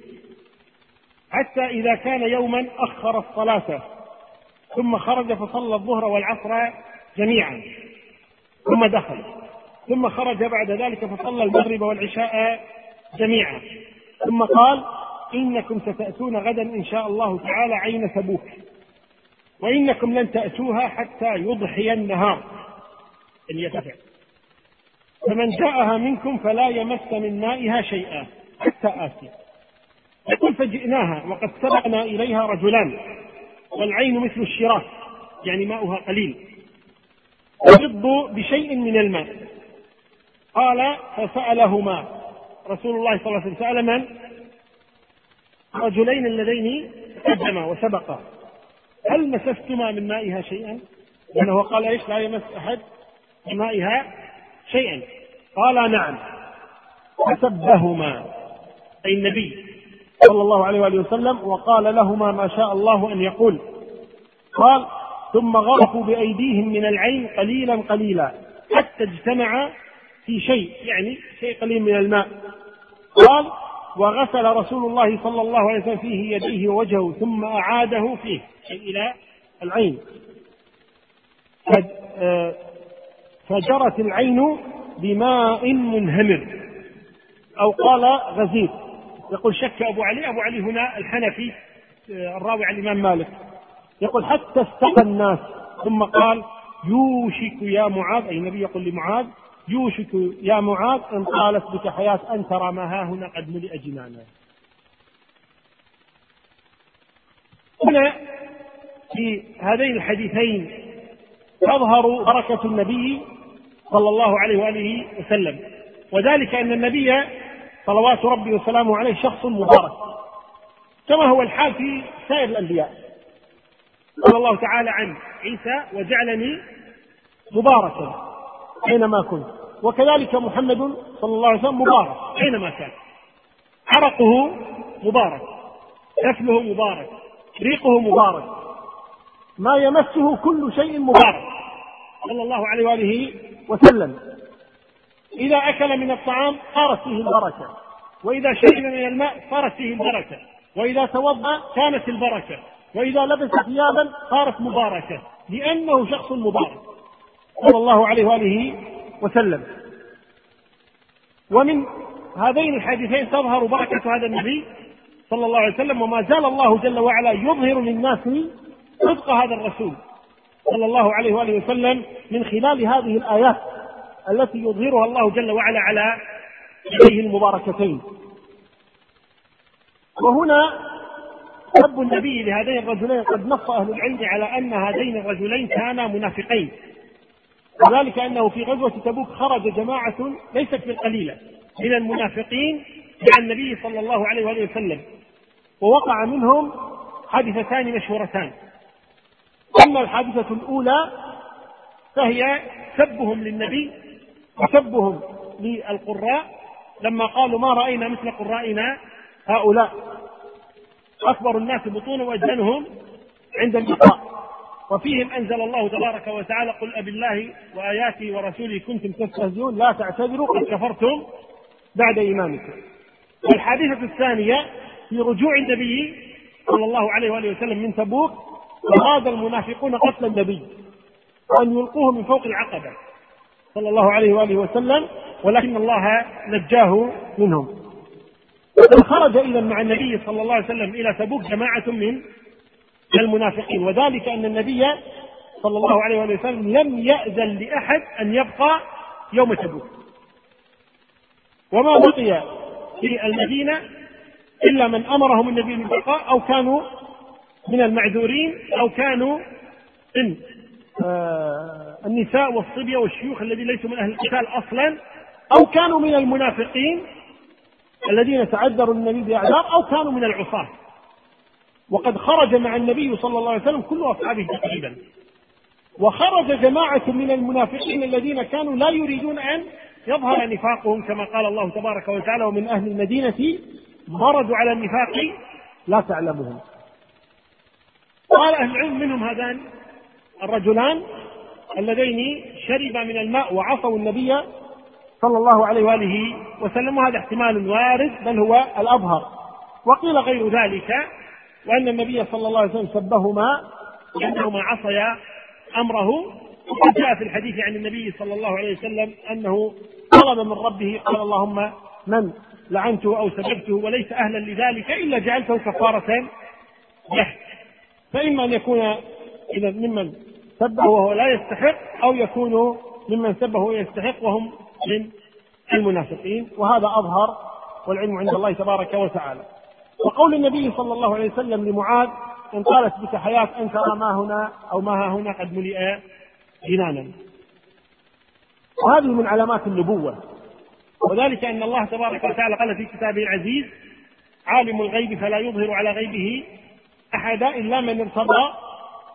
حتى إذا كان يوما أخر الصلاة ثم خرج فصلى الظهر والعصر جميعا. ثم دخل. ثم خرج بعد ذلك فصلى المغرب والعشاء جميعا. ثم قال إنكم ستأتون غدا إن شاء الله تعالى عين تبوك وإنكم لن تأتوها حتى يضحي النهار. أن فمن جاءها منكم فلا يمس من مائها شيئا حتى آتي. يقول فجئناها وقد سبقنا إليها رجلان والعين مثل الشراك يعني ماؤها قليل. وضد بشيء من الماء. قال فسألهما. رسول الله صلى الله عليه وسلم سأل من؟ الرجلين اللذين تقدما وسبقا. هل مسستما من مائها شيئا؟ لأنه قال إيش؟ لا يمس أحد. مائها شيئا. قال نعم. فسبهما. أي النبي صلى الله عليه وآله وسلم وقال لهما ما شاء الله أن يقول. قال ثم غرفوا بأيديهم من العين قليلا قليلا حتى اجتمع في شيء يعني شيء قليل من الماء. قال وغسل رسول الله صلى الله عليه وسلم فيه يديه ووجهه ثم أعاده فيه أي إلى العين. آه، فجرت العين بماء منهمر. أو قال غزير. يقول شك أبو علي أبو علي هنا الحنفي آه، الراوي عن الإمام مالك. يقول حتى استقى الناس ثم قال يوشك يا معاذ أي النبي يقول لمعاذ يوشك يا معاذ إن طالت بك حياة أن ترى ما ها هنا قد ملئ جنانا. هنا في هذين الحديثين تظهر بركة النبي صلى الله عليه وآله وسلم. وذلك أن النبي صلوات ربي وسلامه عليه شخص مبارك. كما هو الحال في سائر الأنبياء. قال الله تعالى عن عيسى وجعلني مباركا أينما كنت. وكذلك محمد صلى الله عليه وسلم مبارك أينما كان. عرقه مبارك. كفله مبارك. ريقه مبارك. ما يمسه كل شيء مبارك. صلى الله عليه وآله وسلم. إذا أكل من الطعام صارت فيه البركة. وإذا شرب من الماء صارت فيه البركة. وإذا توضأ كانت البركة. وإذا لبس ثيابا صارت مباركة. لأنه شخص مبارك. صلى الله عليه وآله وسلم. ومن هذين الحديثين تظهر بركة هذا النبي صلى الله عليه وسلم وما زال الله جل وعلا يظهر للناس صدق هذا الرسول. صلى الله عليه وآله وسلم من خلال هذه الآيات التي يظهرها الله جل وعلا على يديه المباركتين. وهنا سب النبي لهذين الرجلين قد نص أهل العلم على أن هذين الرجلين كانا منافقين. وذلك أنه في غزوة تبوك خرج جماعة ليست بالقليله من المنافقين مع النبي صلى الله عليه وآله وسلم. ووقع منهم حادثتان مشهورتان. أما الحادثة الأولى فهي سبهم للنبي وسبهم للقراء. لما قالوا ما رأينا مثل قرائنا هؤلاء أكبر الناس بطونا وأجنهم عند اللقاء. وفيهم أنزل الله تبارك وتعالى قل أب الله وآياته ورسوله كنتم تستهزئون لا تعتذروا قد كفرتم بعد إيمانكم. والحادثة الثانية في رجوع النبي صلى الله عليه وآله وسلم من تبوك أراد المنافقون قتل النبي وأن يلقوه من فوق العقبة صلى الله عليه وآله وسلم ولكن الله نجاه منهم. خرج إذا مع النبي صلى الله عليه وسلم إلى تبوك جماعة من المنافقين وذلك أن النبي صلى الله عليه وسلم لم يأذن لأحد أن يبقى يوم تبوك. وما بقي في المدينة إلا من أمرهم النبي بالبقاء أو كانوا من المعذورين أو كانوا من آه النساء والصبية والشيوخ الذين ليسوا من أهل القتال أصلا أو كانوا من المنافقين الذين تعذروا النبي بأعذار أو كانوا من العصاة. وقد خرج مع النبي صلى الله عليه وسلم كل أصحابه تقريبا. وخرج جماعة من المنافقين الذين كانوا لا يريدون أن يظهر نفاقهم كما قال الله تبارك وتعالى ومن أهل المدينة مرضوا على النفاق لا تعلمهم. قال أهل العلم منهم هذان الرجلان اللذين شربا من الماء وعصوا النبي صلى الله عليه وآله وسلم وهذا احتمال وارد بل هو الأظهر. وقيل غير ذلك وأن النبي صلى الله عليه وسلم سبهما لأنهما عصيا أمره. وقد جاء في الحديث عن النبي صلى الله عليه وسلم أنه طلب من ربه قال اللهم من لعنته أو سببته وليس أهلا لذلك إلا جعلته كفارة له فإما أن يكون إذا ممن سبه وهو لا يستحق أو يكون ممن سبه ويستحق وهم من المنافقين. وهذا أظهر والعلم عند الله تبارك وتعالى. وقول النبي صلى الله عليه وسلم لمعاذ إن طالت بك حياة أن ترى ما هنا أو ما ها هنا قد ملئ جنانا. وهذه من علامات النبوة. وذلك أن الله تبارك وتعالى قال في كتابه العزيز عالم الغيب فلا يظهر على غيبه أحدا إلا من ارتضى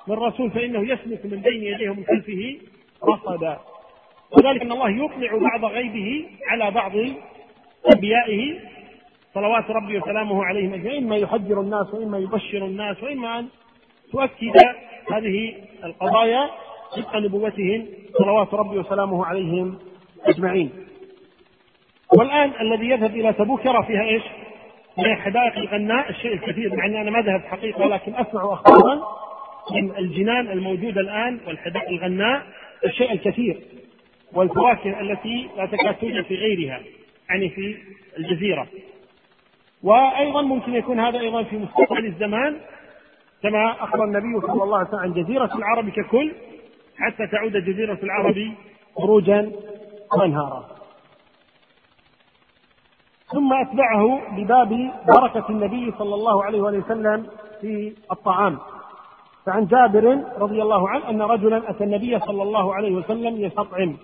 من رسول فإنه يسلك من بين يديه ومن خلفه رصدا وذلك أن الله يطلع بعض غيبه على بعض أنبيائه صلوات ربي وسلامه عليهم أجمعين إما يحذر الناس وإما يبشر الناس وإما أن تؤكد هذه القضايا صدق نبوتهم صلوات ربي وسلامه عليهم أجمعين. والآن الذي يذهب إلى تبوك يرى فيها إيش؟ من حدائق الغناء الشيء الكثير مع اني أنا ما ذهبت حقيقه ولكن أسمع اخبارا من الجنان الموجوده الآن والحدائق الغناء الشيء الكثير والفواكه التي لا تكاد توجد في غيرها يعني في الجزيرة. وأيضا ممكن يكون هذا أيضا في مستقبل الزمان كما أخبر النبي صلى الله عليه وسلم عن جزيرة العرب ككل حتى تعود جزيرة العرب خروجا وانهارا. ثم أتبعه بباب بركة النبي صلى الله عليه وسلم في الطعام. فعن جابر رضي الله عنه أن رجلا أتى النبي صلى الله عليه وسلم يستطعم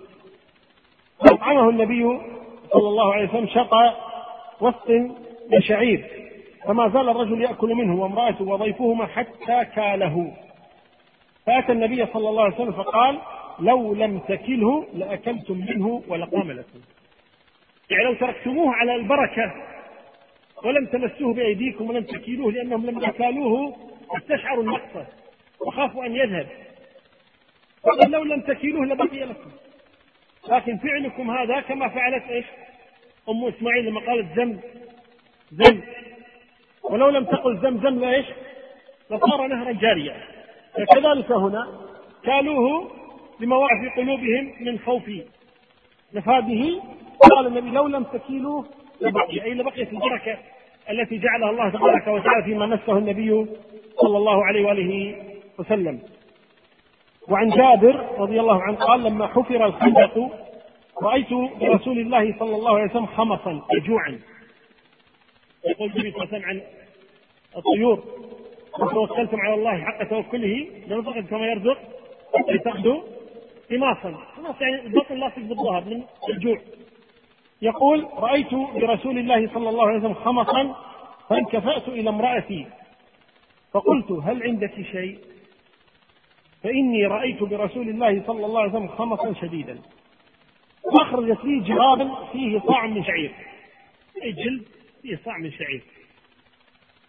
فاطعمه النبي صلى الله عليه وسلم شقى وسط من شعير فما زال الرجل يأكل منه وامرأته وضيفهما حتى كاله. فأتى النبي صلى الله عليه وسلم فقال لو لم تكله لأكلتم منه ولقام لكم. يعني لو تركتموه على البركة ولم تمسوه بأيديكم ولم تكيلوه لأنهم لما كالوه استشعروا النقصة وخافوا أن يذهب فقال لو لم تكيلوه لبقي لكم لكن فعلكم هذا كما فعلت إيش؟ أم إسماعيل لما قالت زم زم ولو لم تقل زم زم لايش؟ لصار نهرا جاريا فكذلك هنا كالوه لما وقع في قلوبهم من خوف نفاذه قال النبي لو لم تكيلوه لبقي. أي لبقيت البركة التي جعلها الله تبارك وتعالى فيما مسه النبي صلى الله عليه وآله وسلم. وعن جابر رضي الله عنه قال لما حفر الخندق رأيت برسول الله صلى الله عليه وسلم خمصا جوعا. يقول النبي صلى الله عليه وسلم عن الطيور. وتوكلتم على الله حق توكله. لنرزقكم كما يرزق. لتغدو قماصا خلاص يعني البطن لاصق بالظهر من الجوع. يقول رأيت برسول الله صلى الله عليه وسلم خمصا فانكفأت إلى امرأتي. فقلت هل عندك شيء؟ فإني رأيت برسول الله صلى الله عليه وسلم خمصا شديدا. وأخرجت لي جرابا فيه صاع من شعير. أي جلد؟ فيه صاع من شعير.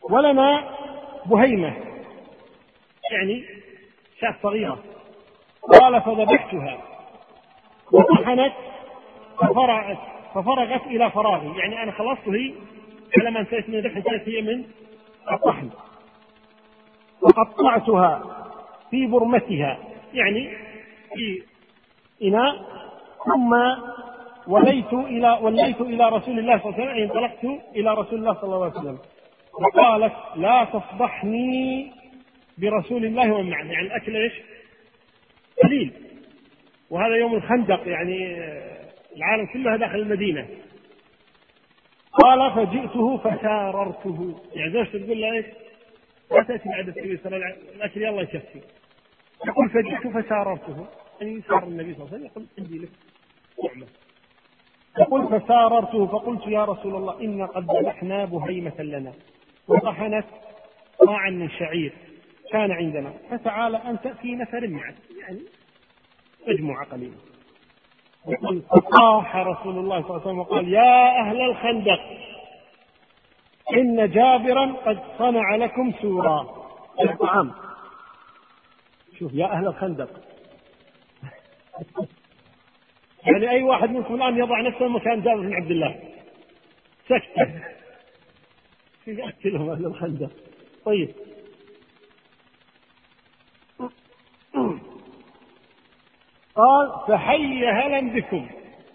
ولنا بهيمة. يعني شاة صغيرة. قال فذبحتها. وطحنت ففرعت. ففرغت إلى فراغي. يعني أنا خلصت هي على ما انتهيت من الذبح انتهت هي من الطحن. وقطعتها في برمتها. يعني في إناء. ثم وليت إلى وليت إلى رسول الله صلى الله عليه وسلم انطلقت إلى رسول الله صلى الله عليه وسلم. وقالت لا تفضحني برسول الله ومن معه يعني الأكل إيش؟ قليل. وهذا يوم الخندق يعني العالم كله داخل المدينة. قال فجئته فساررته يعني زوجته تقول له إيش؟ لا تأتي بعد النبي صلى الله عليه وسلم الاكل يلا يكفي يقول فجئت فساررته يعني سار النبي صلى الله عليه وسلم يقول عندي لك نعمة. يقول فساررته فقلت يا رسول الله إنا قد ذبحنا بهيمة لنا. وطحنت صاعا من شعير كان عندنا. فتعال أنت في نفر معك. يعني مجموعة قليلة. يقول فصاح رسول الله صلى الله عليه وسلم وقال يا أهل الخندق إن جابرا قد صنع لكم سورا الطعام شوف يا أهل الخندق. يعني أي واحد منكم الآن يضع نفسه مكان جابر بن عبد الله؟ سكتة. يأكلهم أهل الخندق. طيب. قال فحي هلا بكم.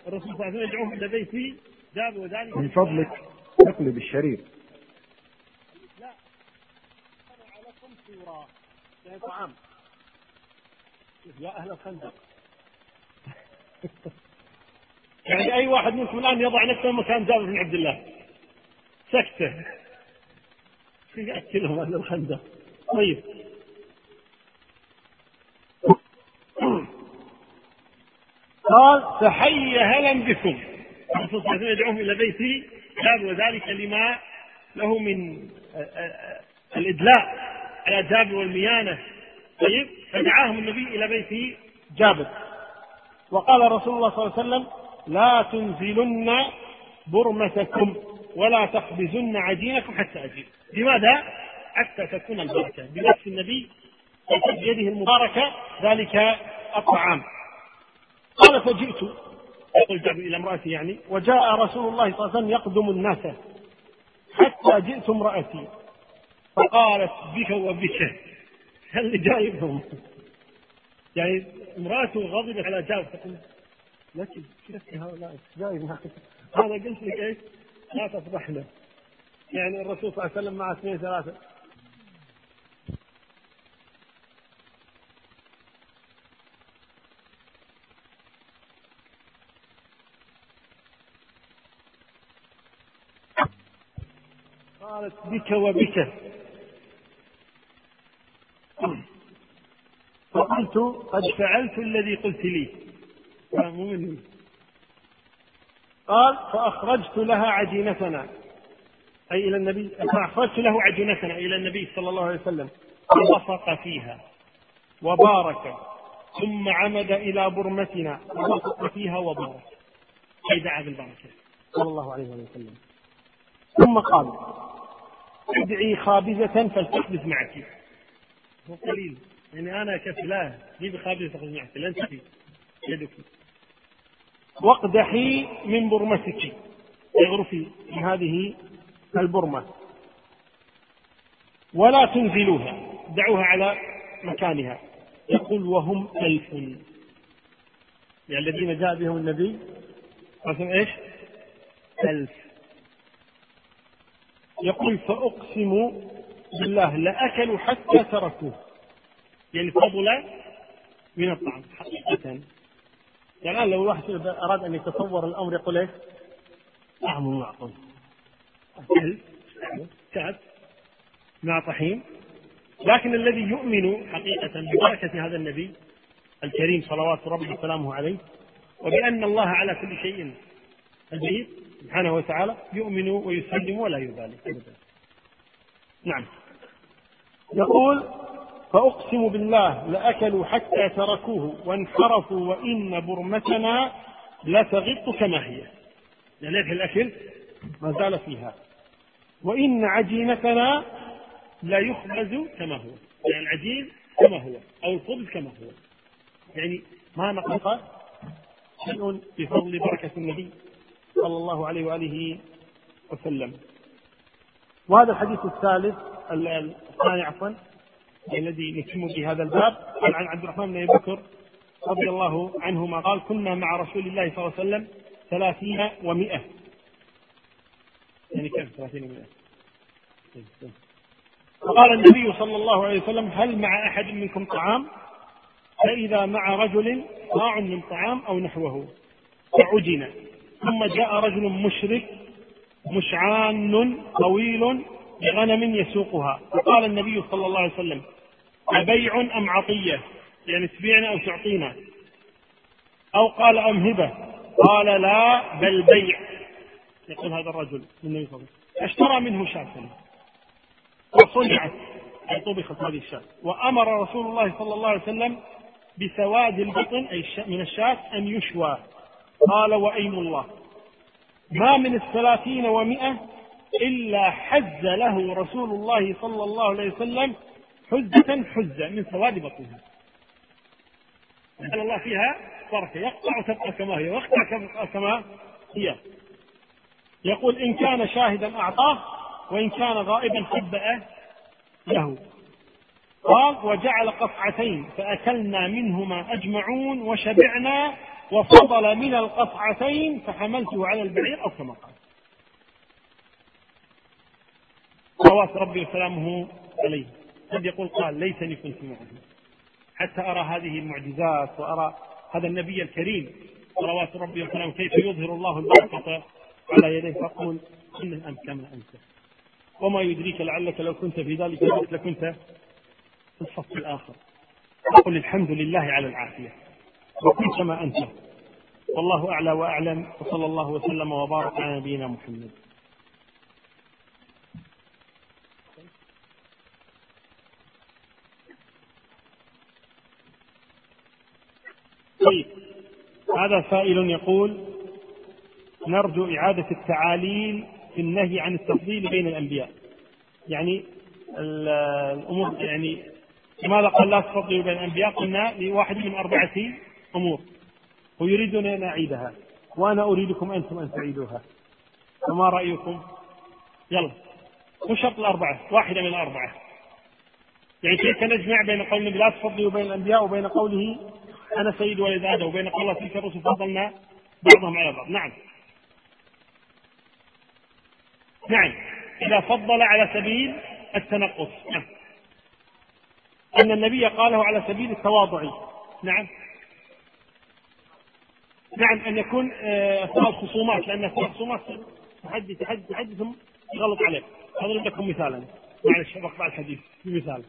الرسول صلى الله عليه وسلم يدعوهم إلى بيتي. جاب وذلك. من فضلك اقلب الشريف لا. لكم سورا يعني طعام. يا أهل الخندق. يعني أي واحد منكم الآن يضع نفسه مكان جابر بن عبد الله؟ سكتة. ياكلهم أهل الخندق. طيب. قال فحي هلا بكم. الرسول صلى يدعوهم إلى بيته جاب وذلك لما له من الإدلاء على جابر والميانة. طيب فدعاهم النبي إلى بيت جابر. وقال رسول الله صلى الله عليه وسلم لا تنزلن برمتكم ولا تخبزن عجينكم حتى أجيب. لماذا؟ حتى تكون البركة. بنفس النبي بيده المباركة ذلك الطعام. قال فجئت. جابر إلى امرأتي يعني. وجاء رسول الله صلى الله عليه وسلم يقدم الناس حتى جئت امرأتي. فقالت بك وبك. هل جايبهم؟ يعني امرأته غضبت على جابر تقول لك كيف هؤلاء. جايب. هذا قلت لك إيش؟ لا تفضحنا. يعني الرسول صلى الله عليه وسلم مع اثنين ثلاثة. قالت بك وبك. فقلت قد فعلت الذي قلت لي. مو مني قال فأخرجت لها عجينتنا. أي إلى النبي فأخرجت له عجينتنا إلى النبي صلى الله عليه وسلم. فبصق فيها وبارك. ثم عمد إلى برمتنا. وبصق فيها وبارك. أي دعا بالبركة. صلى الله عليه وسلم. ثم قال ادعي خابزة فلتخبز معك. هو قليل. يعني أنا كفلاه جيب خابزة تخبز معك. لن تفي يدك. واقدحي من برمتك. اغرفي من هذه البرمة. ولا تنزلوها. دعوها على مكانها. يقول وهم ألف. يعني الذين جاء بهم النبي قسم إيش؟ ألف. يقول فأقسم بالله لأكلوا حتى تركوه. يعني فضل من الطعام حقيقة. يعني الآن لو الواحد أراد أن يتصور الأمر يقول إيش؟ طعم معقول. كعب مع طحين. لكن الذي يؤمن حقيقة ببركة هذا النبي الكريم صلوات ربي وسلامه عليه وبأن الله على كل شيء قدير سبحانه وتعالى يؤمن ويسلم ولا يبالي. أبدا نعم. يقول فأقسم بالله لأكلوا حتى تركوه وانحرفوا وإن برمتنا لتغط كما هي يعني الأكل ما زال فيها. وإن عجينتنا لا يخبز كما هو. يعني العجين كما هو أو الخبز كما هو. يعني ما نقص شيء بفضل بركة النبي. صلى الله عليه وآله وسلم. وهذا الحديث الثالث الثاني عفوا الذي نتم به هذا الباب قال عن عبد الرحمن بن أبي بكر رضي الله عنهما قال كنا مع رسول الله صلى الله عليه وسلم ثلاثين ومائة يعني كم؟ ثلاثين ومائة فقال النبي صلى الله عليه وسلم هل مع أحد منكم طعام؟ فإذا مع رجل صاع من طعام أو نحوه. فعجن. ثم جاء رجل مشرك مشعان طويل بغنم يسوقها. فقال النبي صلى الله عليه وسلم أبيع أم عطية؟ يعني تبيعنا أو تعطينا. أو قال أم هبة قال لا بل بيع. يقول هذا الرجل النبي صلى الله عليه وسلم. اشترى منه شاة. وصنعت أي طبخت هذه الشاة. وأمر رسول الله صلى الله عليه وسلم بسواد البطن أي من الشاة أن يشوى. قال وأيم الله. ما من الثلاثين ومائة إلا حز له رسول الله صلى الله عليه وسلم حزة حزة من سواد بطنها. قال الله فيها بركة يقطع تبقى كما هي ويقطع كما هي. يقول إن كان شاهدا أعطاه وإن كان غائبا خبأ له. قال وجعل قطعتين فأكلنا منهما أجمعون وشبعنا وفضل من القطعتين فحملته على البعير أو كما قال. صلوات ربي وسلامه عليه. قد يقول قال ليتني كنت معه حتى أرى هذه المعجزات وأرى هذا النبي الكريم. صلوات ربي وسلامه كيف يظهر الله البركة على يديه فأقول إن أنت كما أنت. وما يدريك لعلك لو كنت في ذلك الوقت لكنت في الصف الآخر. أقول الحمد لله على العافية. وكن كما أنت. والله أعلى وأعلم وصلى الله وسلم وبارك على نبينا محمد. طيب هذا سائل يقول نرجو إعادة التعاليل في النهي عن التفضيل بين الأنبياء. يعني الأمور يعني لماذا قال لا تفضلوا بين الأنبياء؟ قلنا لواحد من أربعة أمور ويريدون أن أعيدها. وأنا أريدكم أنتم أن تعيدوها. فما رأيكم؟ يلا. مو شرط الأربعة. واحدة من الأربعة. يعني كيف نجمع بين قول النبي لا تفضلوا بين الأنبياء وبين قوله أنا سيد ولد آدم وبين قول الله تلك الرسل فضلنا بعضهم على بعض. نعم. نعم. إذا فضل على سبيل التنقص. نعم. أن النبي قاله على سبيل التواضع. نعم. نعم أن يكون أثناء الخصومات لأن أثناء الخصومات تحدث تحدث تحدث ثم يغلط عليك. أضرب لكم مثالا. معلش بقطع الحديث. بمثال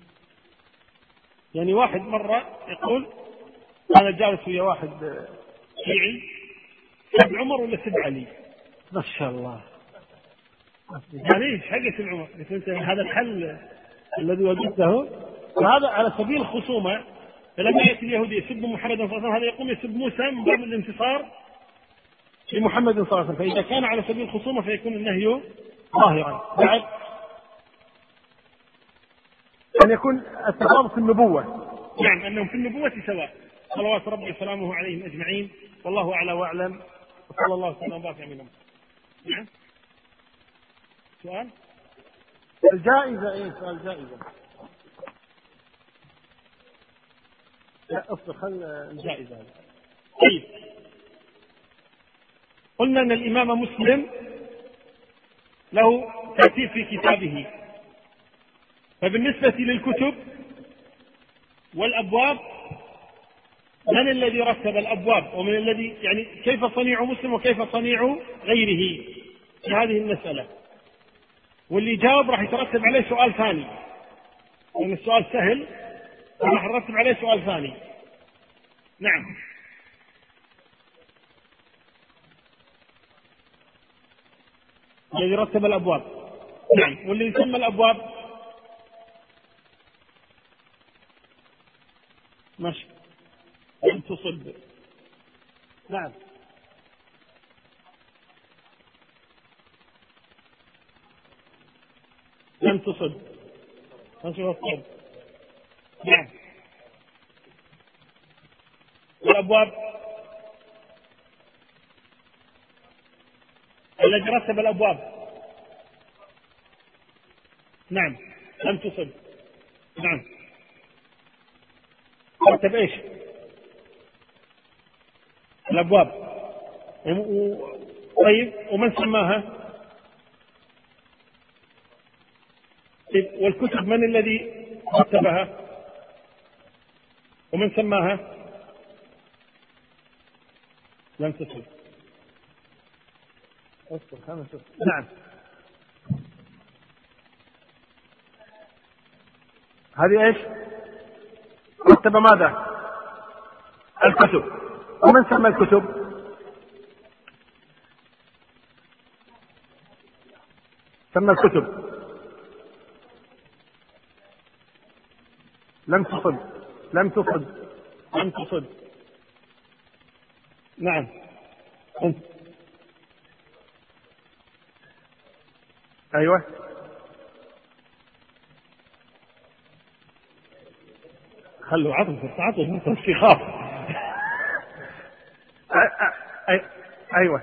يعني واحد مرة يقول أنا جالس ويا واحد شيعي سب عمر ولا سب علي؟ ما شاء الله. يعني حق سب عمر؟ قلت انت هذا الحل الذي وجدته. وهذا على سبيل الخصومة فلما يأتي اليهودي يسب محمد صلى الله عليه وسلم. هذا يقوم يسب موسى من باب الانتصار لمحمد صلى الله عليه وسلم. فإذا كان على سبيل الخصومة فيكون النهي ظاهرا. بعد أن يكون التفاضل في النبوة. نعم أنهم في النبوة سواء. صلوات ربي وسلامه عليهم أجمعين. والله أعلى وأعلم. وصلى الله وسلم وبارك على نعم. سؤال؟ الجائزة إيه؟ سؤال جائزة. لا اصبر خل الجائزة هذه طيب. قلنا أن الإمام مسلم له ترتيب في كتابه. فبالنسبة للكتب والأبواب من الذي رتب الأبواب؟ ومن الذي يعني كيف صنيع مسلم وكيف صنيع غيره في هذه المسألة؟ واللي جاوب راح يترتب عليه سؤال ثاني. لأن السؤال سهل. راح نرتب عليه سؤال ثاني. نعم. الذي رتب الأبواب. نعم. واللي يسمى الأبواب. ماشي. لم تصب نعم. لم تصب نشوف الصب نعم والابواب الذي رتب الأبواب. نعم. لم تصب نعم. رتب إيش؟ الأبواب. طيب ومن سماها؟ طيب والكتب من الذي رتبها؟ ومن سماها؟ لم تصب اصبر خمس نعم. هذه إيش؟ رتب ماذا؟ الكتب. ومن سمى الكتب؟ سمى الكتب. لم تصب لم تصب لم تصب نعم. أنت. أيوه. خلوا عطف عطف انت استخاف أي... أيوه.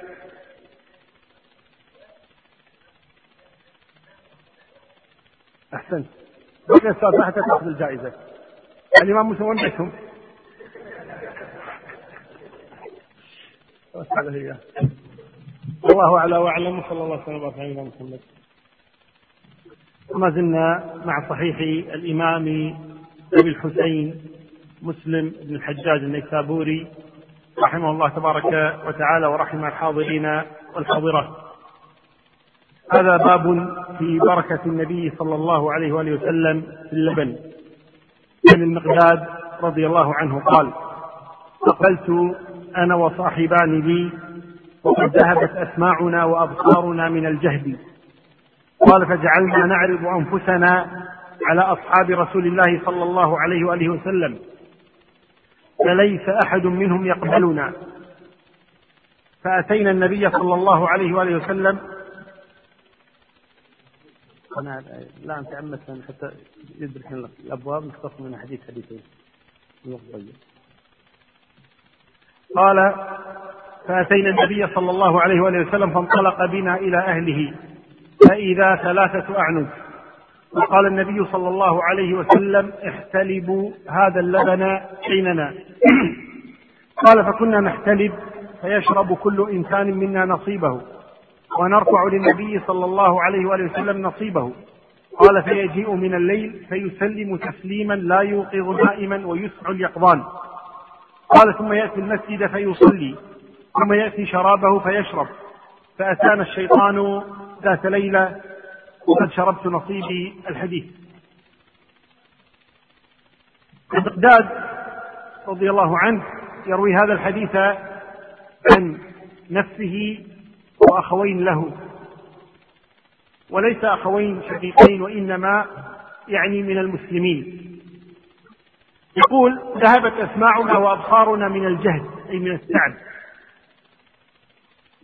أحسنت. بقي حتى تأخذ الجائزة. الامام مسلم وين بيتهم؟ هذا هي والله اعلى وأعلم وصلى الله وسلم وبارك على محمد. ما زلنا مع صحيح الإمام أبي الحسين مسلم بن الحجاج النيسابوري رحمه الله تبارك وتعالى ورحم الحاضرين والحاضرات. هذا باب في بركة النبي صلى الله عليه وآله وسلم في اللبن. عن المقداد رضي الله عنه قال أقلت أنا وصاحبان لي وقد ذهبت أسماعنا وأبصارنا من الجهد قال فجعلنا نعرض أنفسنا على أصحاب رسول الله صلى الله عليه وآله وسلم. فليس أحد منهم يقبلنا. فأتينا النبي صلى الله عليه وآله وسلم أنا لا نتأمل حتى يدرك الأبواب نختصر من حديث حديثين. قال فأتينا النبي صلى الله عليه وآله وسلم فانطلق بنا إلى أهله فإذا ثلاثة أعنز وقال النبي صلى الله عليه وسلم احتلبوا هذا اللبن بيننا قال فكنا نحتلب فيشرب كل إنسان منا نصيبه. ونرفع للنبي صلى الله عليه وآله وسلم نصيبه. قال فيجيء من الليل فيسلم تسليما لا يوقظ نائما ويسمع اليقظان. قال ثم يأتي المسجد فيصلي. ثم يأتي شرابه فيشرب. فأتانا الشيطان ذات ليلة. وقد شربت نصيبي الحديث. المقداد رضي الله عنه يروي هذا الحديث عن نفسه وأخوين له. وليس أخوين شقيقين وإنما يعني من المسلمين. يقول ذهبت أسماعنا وأبصارنا من الجهد أي من التعب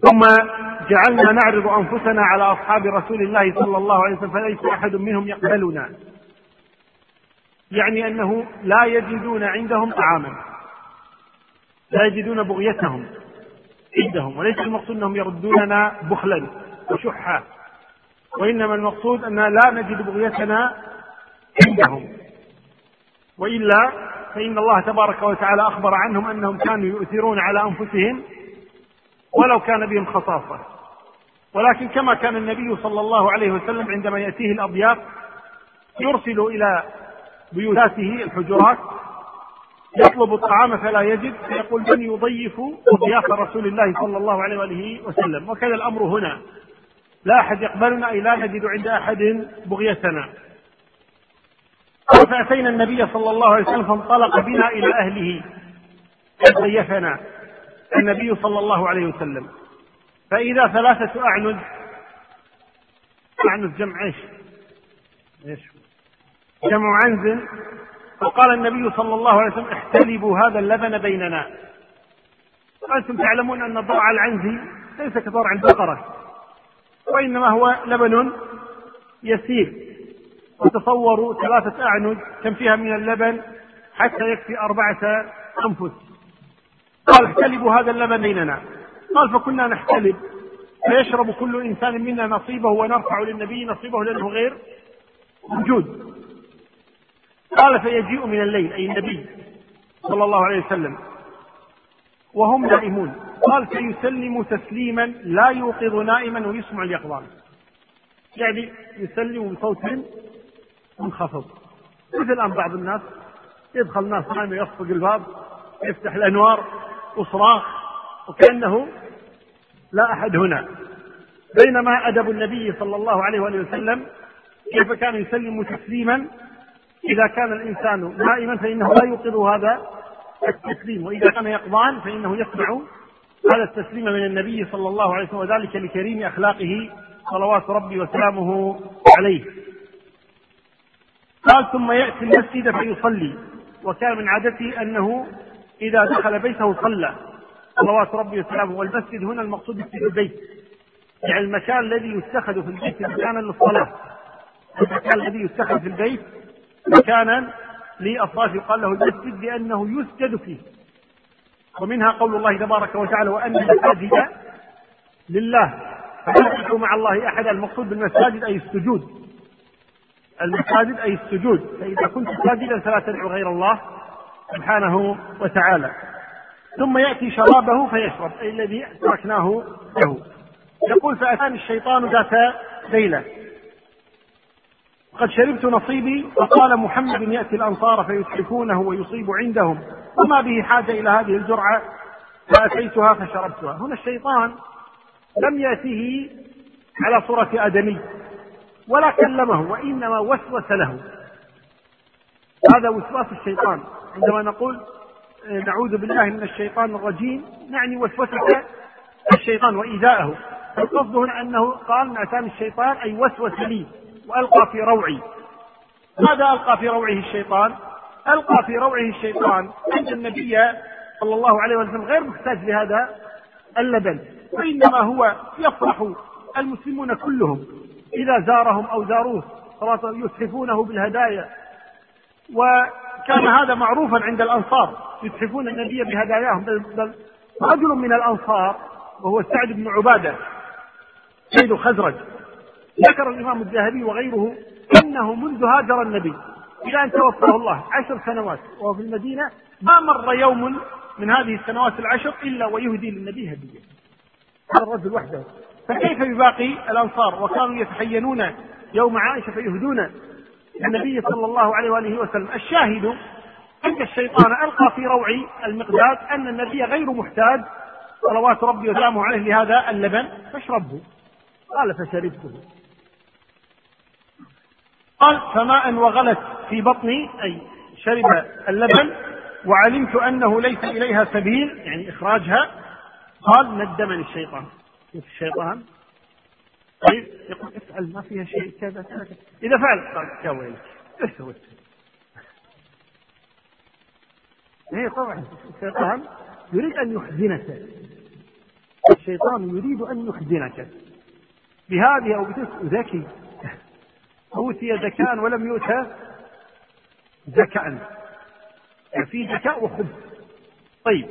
ثم جعلنا نعرض أنفسنا على أصحاب رسول الله صلى الله عليه وسلم فليس أحد منهم يقبلنا. يعني أنه لا يجدون عندهم طعاما لا يجدون بغيتهم. عندهم وليس المقصود أنهم يردوننا بخلا وشحا وإنما المقصود أن لا نجد بغيتنا عندهم. وإلا فإن الله تبارك وتعالى أخبر عنهم أنهم كانوا يؤثرون على أنفسهم ولو كان بهم خصاصة. ولكن كما كان النبي صلى الله عليه وسلم عندما يأتيه الأبيات يرسل إلى بيوته الحجرات يطلب الطعام فلا يجد فيقول من يضيف ضياف رسول الله صلى الله عليه وآله وسلم. وكذا الأمر هنا. لا أحد يقبلنا أي لا نجد عند أحد بغيتنا. فاتينا النبي صلى الله عليه وسلم فانطلق بنا إلى أهله؟ ضيفنا؟ النبي صلى الله عليه وسلم. فإذا ثلاثة أعنز. أعنز جمع إيش؟ إيش؟ جمع عنز. فقال النبي صلى الله عليه وسلم احتلبوا هذا اللبن بيننا. وأنتم تعلمون أن ضرع العنزي ليس كضرع البقرة وإنما هو لبن يسير وتصوروا ثلاثة أعنز كم فيها من اللبن حتى يكفي أربعة أنفس. قال احتلبوا هذا اللبن بيننا. قال فكنا نحتلب. فيشرب كل إنسان منا نصيبه ونرفع للنبي نصيبه لأنه غير موجود. قال فيجيء من الليل أي النبي صلى الله عليه وسلم. وهم نائمون. قال فيسلم تسليما لا يوقظ نائما ويسمع اليقظان. يعني يسلم بصوت منخفض. مثل الآن بعض الناس يدخل الناس نايم يخفق الباب يفتح الأنوار وصراخ وكأنه لا أحد هنا. بينما أدب النبي صلى الله عليه وآله وسلم كيف كان يسلم تسليما؟ إذا كان الإنسان نائما فإنه لا يوقظ هذا التسليم وإذا كان يقظان فإنه يسمع هذا التسليم من النبي صلى الله عليه وسلم وذلك لكريم أخلاقه صلوات ربي وسلامه عليه. قال ثم يأتي المسجد فيصلي. وكان من عادته أنه إذا دخل بيته صلى صلوات ربي وسلامه. والمسجد هنا المقصود في البيت يعني المكان الذي يتخذ في البيت مكانا للصلاة. المكان الذي يتخذ في البيت مكانا لأفراش يقال له المسجد لأنه يسجد فيه. ومنها قول الله تبارك وتعالى وأن المساجد لله. فلا تدعوا مع الله أحدا المقصود بالمساجد أي السجود. المساجد أي السجود. فإذا كنت ساجدا فلا تدعو غير الله سبحانه وتعالى. ثم يأتي شرابه فيشرب أي الذي تركناه له. يقول فأتاني الشيطان ذات ليلة. قد شربت نصيبي فقال محمد يأتي الأنصار فيسعفونه ويصيب عندهم. وما به حاجة إلى هذه الجرعة فأتيتها فشربتها. هنا الشيطان لم يأته على صورة آدمي ولا كلمه وإنما وسوس له. هذا وسواس الشيطان. عندما نقول نعوذ بالله من الشيطان الرجيم نعني وسوسة الشيطان وإيذاءه القصد هنا أنه قال أتاني الشيطان أي وسوس لي. وألقى في روعي. ماذا ألقى في روعه الشيطان؟ ألقى في روعه الشيطان أن النبي صلى الله عليه وسلم غير محتاج لهذا اللبن وإنما هو يفرح المسلمون كلهم إذا زارهم أو زاروه يتحفونه بالهدايا. وكان هذا معروفا عند الأنصار يتحفون النبي بهداياهم. بل, رجل من الأنصار وهو سعد بن عبادة سيد الخزرج ذكر الإمام الذهبي وغيره أنه منذ هاجر النبي إلى أن توفاه الله عشر سنوات وهو في المدينة. ما مر يوم من هذه السنوات العشر إلا ويهدي للنبي هدية. هذا الرجل وحده. فكيف بباقي الأنصار وكانوا يتحينون يوم عائشة فيهدون النبي صلى الله عليه وآله وسلم؟ الشاهد أن الشيطان ألقى في روع المقداد أن النبي غير محتاج. صلوات ربي وسلامه عليه لهذا اللبن. فاشربه. قال فشربته. قال فماء وغلت في بطني أي شرب اللبن وعلمت أنه ليس إليها سبيل يعني إخراجها. قال ندمني الشيطان. شوف الشيطان؟ طيب يقول افعل ما فيها شيء كذا كذا إذا فعل قال يا ويلك إيش سويت؟ إيه طبعا الشيطان يريد أن يحزنك الشيطان يريد أن يحزنك بهذه أو بتلك ذكي أوتي ذكاء ولم يؤتى يعني في ذكاء وخبث طيب.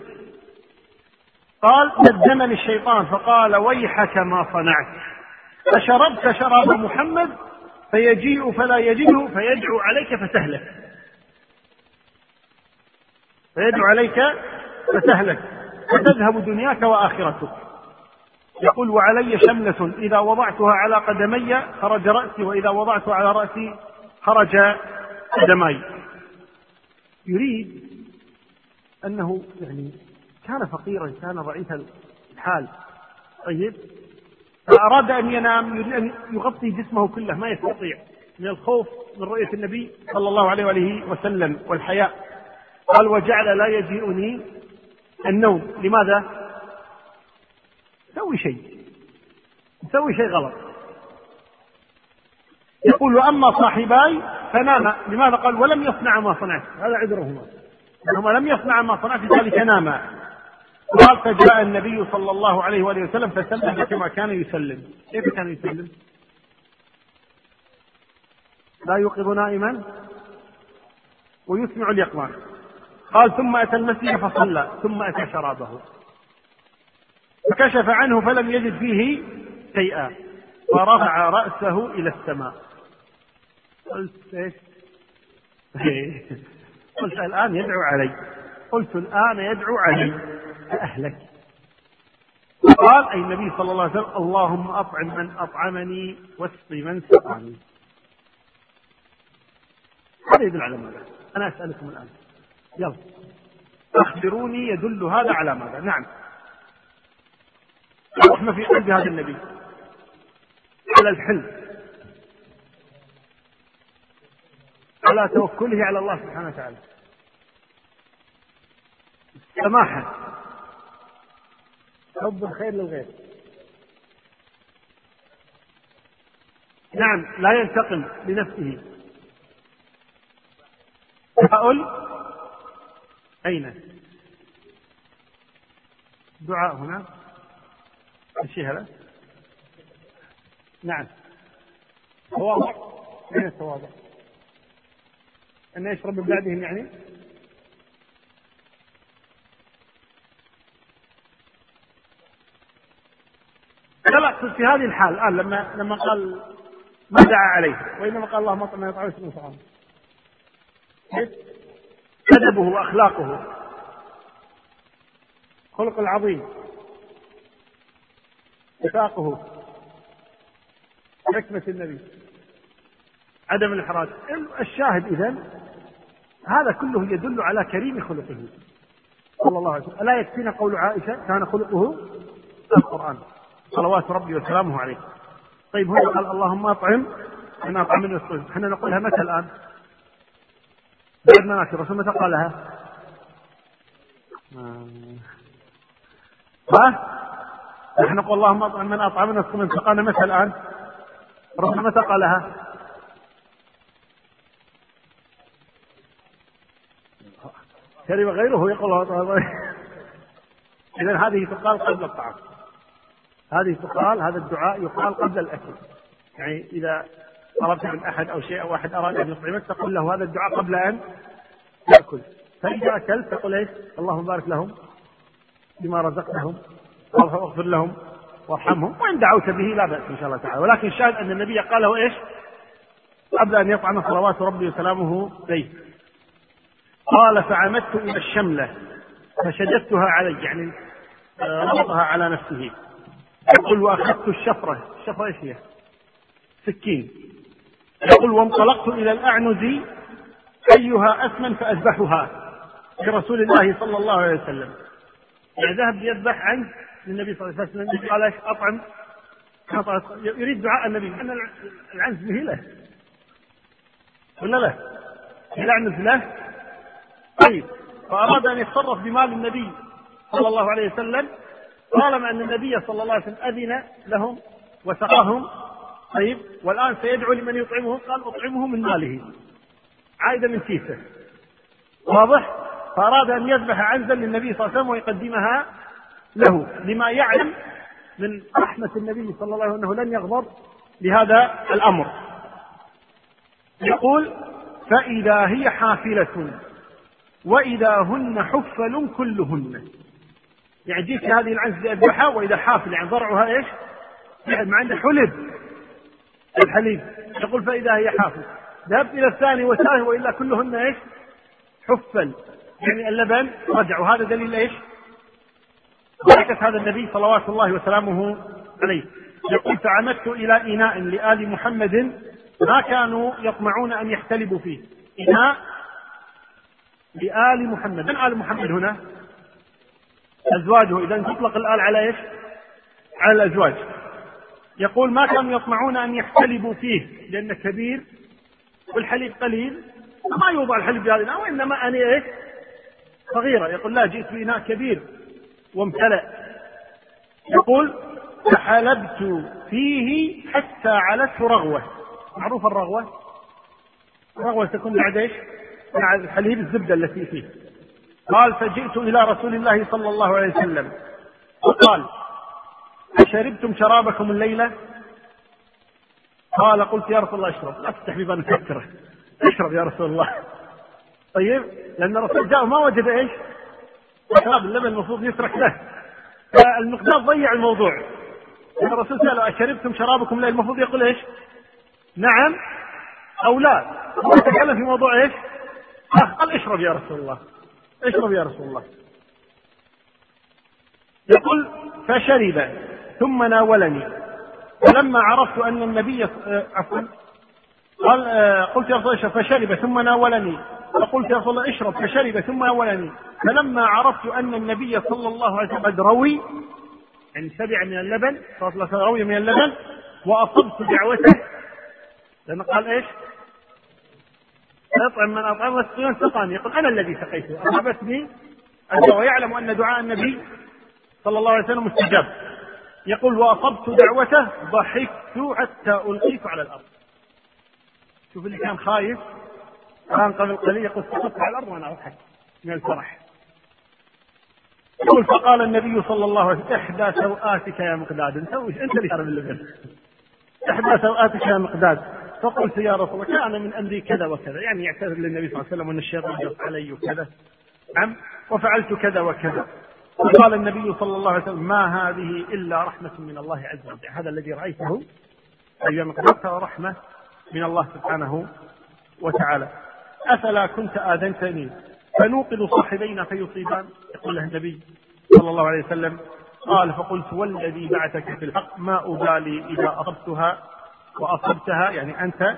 قال ندمني الشيطان فقال ويحك ما صنعت. أشربت شراب محمد فيجيء فلا يجده فيدعو عليك فتهلك. فيدعو عليك فتهلك. فتذهب دنياك وآخرتك. يقول وعلي شملة إذا وضعتها على قدمي خرج رأسي وإذا وضعتها على رأسي خرج قدمي. يريد أنه يعني كان فقيرا كان ضعيف الحال. طيب. فأراد أن ينام يريد أن يغطي جسمه كله ما يستطيع. من الخوف من رؤية النبي صلى الله عليه وآله وسلم والحياء. قال وجعل لا يجيئني النوم. لماذا؟ سوي شيء. سوي شيء غلط. يقول وأما صاحباي فناما لماذا قال؟ ولم يصنع ما صنعت. هذا عذرهما. انهما لم يصنع ما صنعت لذلك ناما قال فجاء النبي صلى الله عليه وآله وسلم فسلم كما كان يسلم. كيف كان يسلم؟ لا يوقظ نائما ويسمع اليقظان قال ثم أتى المسجد فصلى ثم أتى شرابه. فكشف عنه فلم يجد فيه شيئا فرفع رأسه إلى السماء. قلت إيش؟ قلت الآن يدعو علي. قلت الآن يدعو علي. أهلك قال أي النبي صلى الله عليه وسلم اللهم أطعم من أطعمني واسقي من سقاني. هذا يدل على ماذا؟ أنا أسألكم الآن. يلا. أخبروني يدل هذا على ماذا؟ نعم. رحمة في قلب هذا النبي. على الحلم. على توكله على الله سبحانه وتعالى. سماحة حب الخير للغير. نعم لا ينتقم لنفسه. تفاؤل أين؟ دعاء هنا. هذا نعم. تواضع. أين التواضع أن يشرب من بعدهم يعني؟ لا اقصد في هذه الحال الآن لما لما قال ما دعا عليه وإنما قال اللهم اطعم يطعم اسمه طعام أدبه وأخلاقه. خلق العظيم. وفاقه. حكمة النبي. عدم الإحراج. الشاهد إذا هذا كله يدل على كريم خلقه. صلى الله عليه وسلم. ألا يكفينا قول عائشة كان خلقه؟ القرآن. صلوات ربي وسلامه عليه. طيب هو قال اللهم أطعم. أنا اطعمني الصيف إحنا نقولها متى الآن؟ بعد ما مات الرسول متى قالها؟ ها؟ نحن نقول اللهم اطعم من اطعمنا الصوم سقانا متى الان؟ الرسول متى قالها؟ شرب غيره يقول اذا هذه تقال قبل الطعام. هذه تقال هذا الدعاء يقال قبل الأكل. يعني إذا طلبت من أحد أو شيء أو أحد أراد أن يطعمك تقول له هذا الدعاء قبل أن يأكل فإذا أكلت تقول إيش؟ اللهم بارك لهم بما رزقتهم. واغفر لهم وارحمهم. وإن دعوت به لا بأس إن شاء الله تعالى. ولكن الشاهد أن النبي قال له إيش؟ قبل أن يطعم صلوات ربي وسلامه عليه. قال فعمدت إلى الشملة فشددتها علي يعني آه، ربطها على نفسه. يقول وأخذت الشفرة. الشفرة إيش هي؟ سكين. يقول وانطلقت إلى الأعنز أيها أثمن فأذبحها لرسول الله صلى الله عليه وسلم. يعني ذهب ليذبح عن النبي صلى الله عليه وسلم قال أطعم؟ يريد دعاء النبي. أن العنز به له. ولا لا؟ الأعنز له؟ طيب. فأراد أن يتصرف بمال النبي صلى الله عليه وسلم. طالما أن النبي صلى الله عليه وسلم أذن لهم وسقاهم. طيب. والآن سيدعو لمن يطعمه قال أطعمه من ماله. عائدة من كيسه. واضح؟ فأراد أن يذبح عنزا للنبي صلى الله عليه وسلم ويقدمها له. لما يعلم من رحمة النبي صلى الله عليه وسلم أنه لن يغضب لهذا الأمر. يقول فإذا هي حافلة وإذا هن حفل كلهن. يعني جيت هذه العنز لأذبحها وإذا حافل يعني ضرعها إيش؟ يعني ما عنده حلب. الحليب. يقول فإذا هي حافل ذهبت إلى الثاني والثالث وإلا كلهن إيش؟ حفل. يعني اللبن رجع. وهذا دليل إيش؟ بركة هذا النبي صلوات الله وسلامه عليه. يقول فعمدت إلى إناء لآل محمد ما كانوا يطمعون أن يحتلبوا فيه. إناء لآل محمد. من آل محمد هنا؟ أزواجه. إذا تطلق الآل على إيش؟ على الأزواج. يقول ما كانوا يطمعون أن يحتلبوا فيه لأنه كبير والحليب قليل. ما يوضع الحليب الإناء وإنما أنا إيش؟ صغيرة. يقول لا جئت بإناء كبير. وامتلأ. يقول فحلبت فيه حتى علته رغوة. معروف الرغوة؟ الرغوة تكون بعد إيش؟ مع الحليب الزبدة التي فيه. قال فجئت إلى رسول الله صلى الله عليه وسلم. وقال أشربتم شرابكم الليلة؟ قال قلت يا رسول الله اشرب. لا تفتح بيبان فكره اشرب يا رسول الله. طيب لأن الرسول جاء وما وجد إيش؟ شراب اللبن المفروض يترك له. فالمقداد ضيع الموضوع. الرسول سأله أشربتم شرابكم الليل المفروض يقول إيش؟ نعم أو لا. هو يتكلم في موضوع إيش؟ قال اشرب يا رسول الله اشرب يا رسول الله. يقول فشرب ثم ناولني. فلما عرفت أن النبي آه، عفوا قال آه، قلت يا رسول الله فشرب ثم ناولني. فقلت يا رسول الله اشرب فشرب ثم ناولني فلما عرفت أن النبي صلى الله عليه وسلم قد روي يعني شبع من اللبن صلى الله عليه وسلم روي من اللبن وأصبت دعوته. لأنه قال إيش؟ أطعم من أطعم واسقيون سقاني يقول أنا الذي سقيته. أصابتني ويعلم أن دعاء النبي صلى الله عليه وسلم مستجاب. يقول وأصبت دعوته ضحكت حتى ألقيت على الأرض. شوف اللي كان خايف. كان قبل قليل يقول سقطت على الأرض وأنا أضحك من الفرح. يقول فقال النبي صلى الله عليه وسلم إحدى سوآتك يا مقداد. انت انت اللي شرب اللبن. إحدى سوآتك يا مقداد. فقلت يا رسول الله كان من أمري كذا وكذا. يعني يعتذر للنبي صلى الله عليه وسلم أن الشيطان جرت علي وكذا. نعم. وفعلت كذا وكذا. وقال النبي صلى الله عليه وسلم ما هذه إلا رحمة من الله عز وجل. هذا الذي رأيته أيام قدرت رحمة من الله سبحانه وتعالى. أفلا كنت آذنتني؟ فنوقظ صاحبينا فيصيبان. يقول له النبي صلى الله عليه وسلم قال فقلت والذي بعثك في الحق ما أبالي إذا أصبتها وأصبتها يعني أنت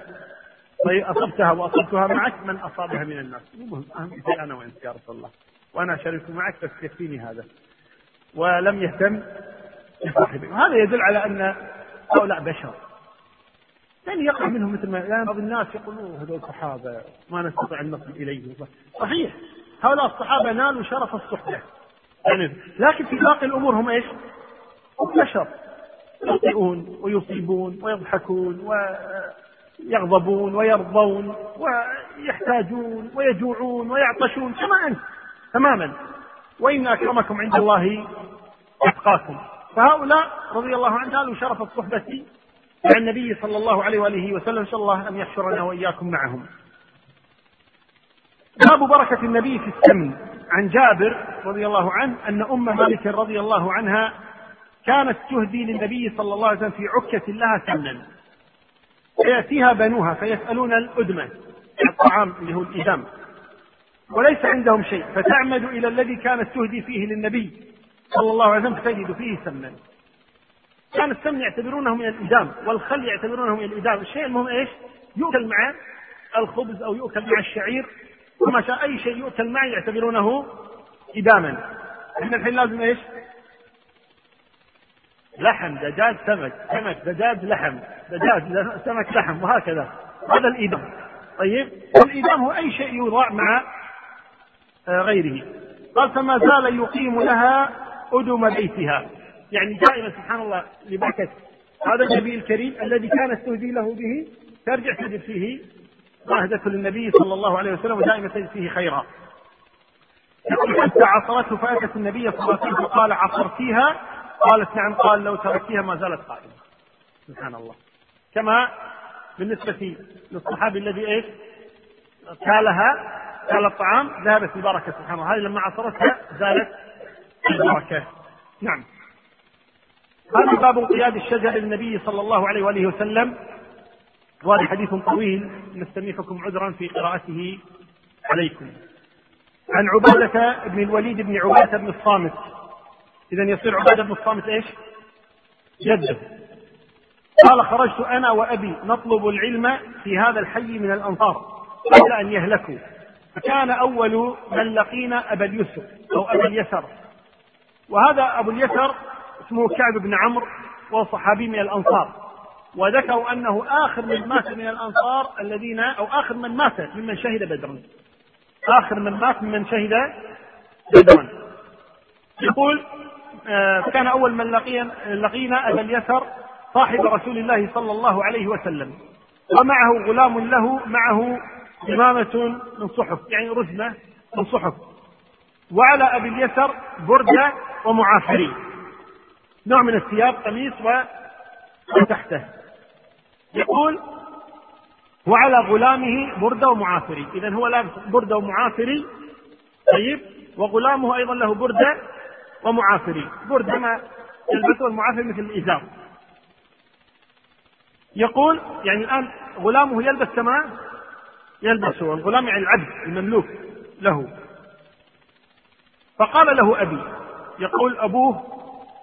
طيب أصبتها وأصبتها معك من أصابها من الناس. المهم أهم شيء أنا وأنت يا رسول الله. وأنا شريك معك بس يكفيني هذا. ولم يهتم بصاحبه وهذا يدل على أن هؤلاء بشر. يعني يقع منهم مثل ما يعني بعض الناس يقولون هذول الصحابة ما نستطيع أن نصل إليهم. صحيح. هؤلاء الصحابة نالوا شرف الصحبة. يعني لكن في باقي الأمور هم إيش؟ بشر يخطئون ويصيبون ويضحكون ويغضبون ويرضون ويحتاجون ويجوعون ويعطشون كما أنت تماما. وإن أكرمكم عند الله أتقاكم. فهؤلاء رضي الله عنهم نالوا شرف الصحبة مع النبي صلى الله عليه وآله وسلم نسأل الله أن يحشرنا وإياكم معهم. باب بركة النبي في السمن. عن جابر رضي الله عنه أن أم مالك رضي الله عنها كانت تهدي للنبي صلى الله عليه وسلم في عكة لها سمنا. فيأتيها بنوها فيسألون الأدمة الطعام اللي هو الإدام. وليس عندهم شيء فتعمد إلى الذي كانت تهدي فيه للنبي صلى الله عليه وسلم فتجد فيه سمنا. كان السمن يعتبرونه من الإدام والخل يعتبرونه من الإدام. الشيء المهم إيش؟ يؤكل مع الخبز أو يؤكل مع الشعير. وما شاء أي شيء يؤكل معه يعتبرونه إداما. إحنا الحين لازم إيش؟ لحم دجاج سمك سمك دجاج لحم دجاج سمك لحم وهكذا. هذا الإدام. طيب؟ والإدام هو أي شيء يوضع مع غيره. قال فما زال يقيم لها أدم بيتها. يعني دائما سبحان الله لبركة هذا النبي الكريم الذي كانت تهدي له به ترجع تجد فيه ماهدة للنبي صلى الله عليه وسلم ودائما تجد فيه خيرا. يقول حتى عصرته فأتت النبي صلى الله عليه وسلم فقال عصرتيها؟ قالت نعم قال لو تركتيها ما زالت قائمة. سبحان الله. كما بالنسبة للصحابي الذي إيش؟ كالها كال الطعام ذهبت البركة سبحان الله. هذه لما عصرتها زالت البركة نعم. هذا باب انقياد الشجر للنبي صلى الله عليه وآله وسلم. وهذا حديث طويل نستميحكم عذرا في قراءته عليكم. عن عبادة بن الوليد بن عبادة بن الصامت. إذا يصير عبادة بن الصامت إيش؟ جده. قال خرجت أنا وأبي نطلب العلم في هذا الحي من الأنصار قبل أن يهلكوا. فكان أول من لقينا أبا اليسر أو أبا اليسر. وهذا أبو اليسر اسمه كعب بن عمرو وهو صحابي من الأنصار. وذكروا أنه آخر من مات من الأنصار الذين أو آخر من مات ممن شهد بدرا. آخر من مات ممن شهد بدرا. يقول آه كان أول من لقينا, لقينا أبا اليسر صاحب رسول الله صلى الله عليه وسلم. ومعه غلام له معه إمامة من صحف يعني رزمة من صحف. وعلى أبي اليسر بردة ومعافرين. نوع من الثياب قميص وتحته. يقول وعلى غلامه بردة ومعافري. إذا هو لابس بردة ومعافري. طيب وغلامه أيضا له بردة ومعافري. بردة ما يلبسه المعافر مثل الإزار. يقول يعني الآن غلامه يلبس كما يلبسه الغلام يعني العبد المملوك له. فقال له أبي يقول أبوه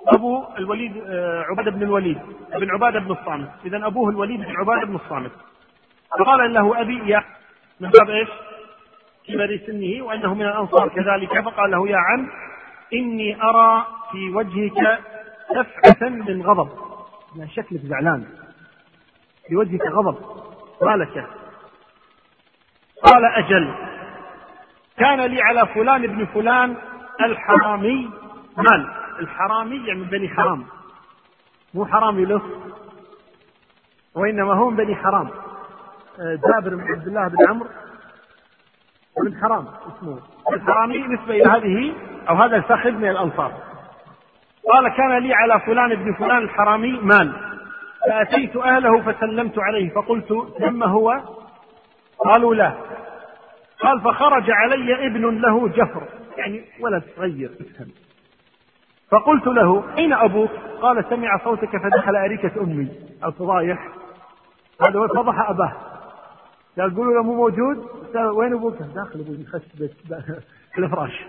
أبو الوليد آه، عبادة بن الوليد بن عبادة بن الصامت. إذا أبوه الوليد بن عبادة بن الصامت. فقال له أبي يا من باب إيش؟ كبر سنه وأنه من الأنصار. كذلك فقال له يا عم إني أرى في وجهك دفعة من غضب. لا شكلك زعلان. في وجهك غضب. ما لك؟ قال أجل. كان لي على فلان ابن فلان الحرامي مال. الحرامي يعني من بني حرام. مو حرامي له وإنما هو من بني حرام. آه، جابر بن عبد الله بن عمرو بن حرام اسمه. الحرامي نسبة إلى هذه أو هذا الفخذ من الأنصار. قال كان لي على فلان ابن فلان الحرامي مال. فأتيت أهله فسلمت عليه فقلت ثم هو؟ قالوا لا. قال فخرج علي ابن له جفر. يعني ولد صغير. افهم فقلت له أين أبوك؟ قال سمع صوتك فدخل أريكة أمي الفضايح. هذا فضح أباه. قال قولوا له مو موجود؟ وين أبوك؟ داخل أبوي خش في الفراش.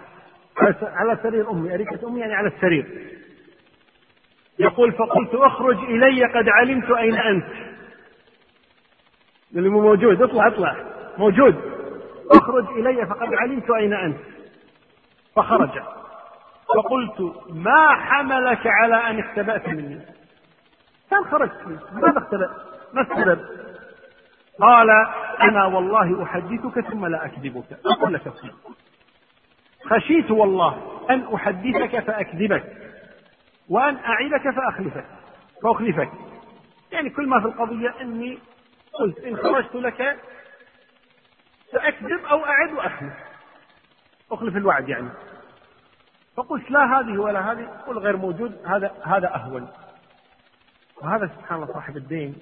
على سرير أمي أريكة أمي يعني على السرير. يقول فقلت اخرج إلي قد علمت أين أنت. اللي مو موجود اطلع اطلع. موجود. اخرج إلي فقد علمت أين أنت. فخرج. فقلت ما حملك على أن اختبأت مني؟ كان خرجت. ماذا اختبأت؟ ما السبب قال أنا والله أحدثك ثم لا أكذبك. أقول لك الصدق خشيت والله أن أحدثك فأكذبك وأن أعدك فأخلفك فأخلفك. يعني كل ما في القضية أني قلت إن خرجت لك سأكذب أو أعد وأخلف. أخلف الوعد يعني. فقلت لا هذه ولا هذه قل غير موجود هذا هذا أهون. وهذا سبحان الله صاحب الدين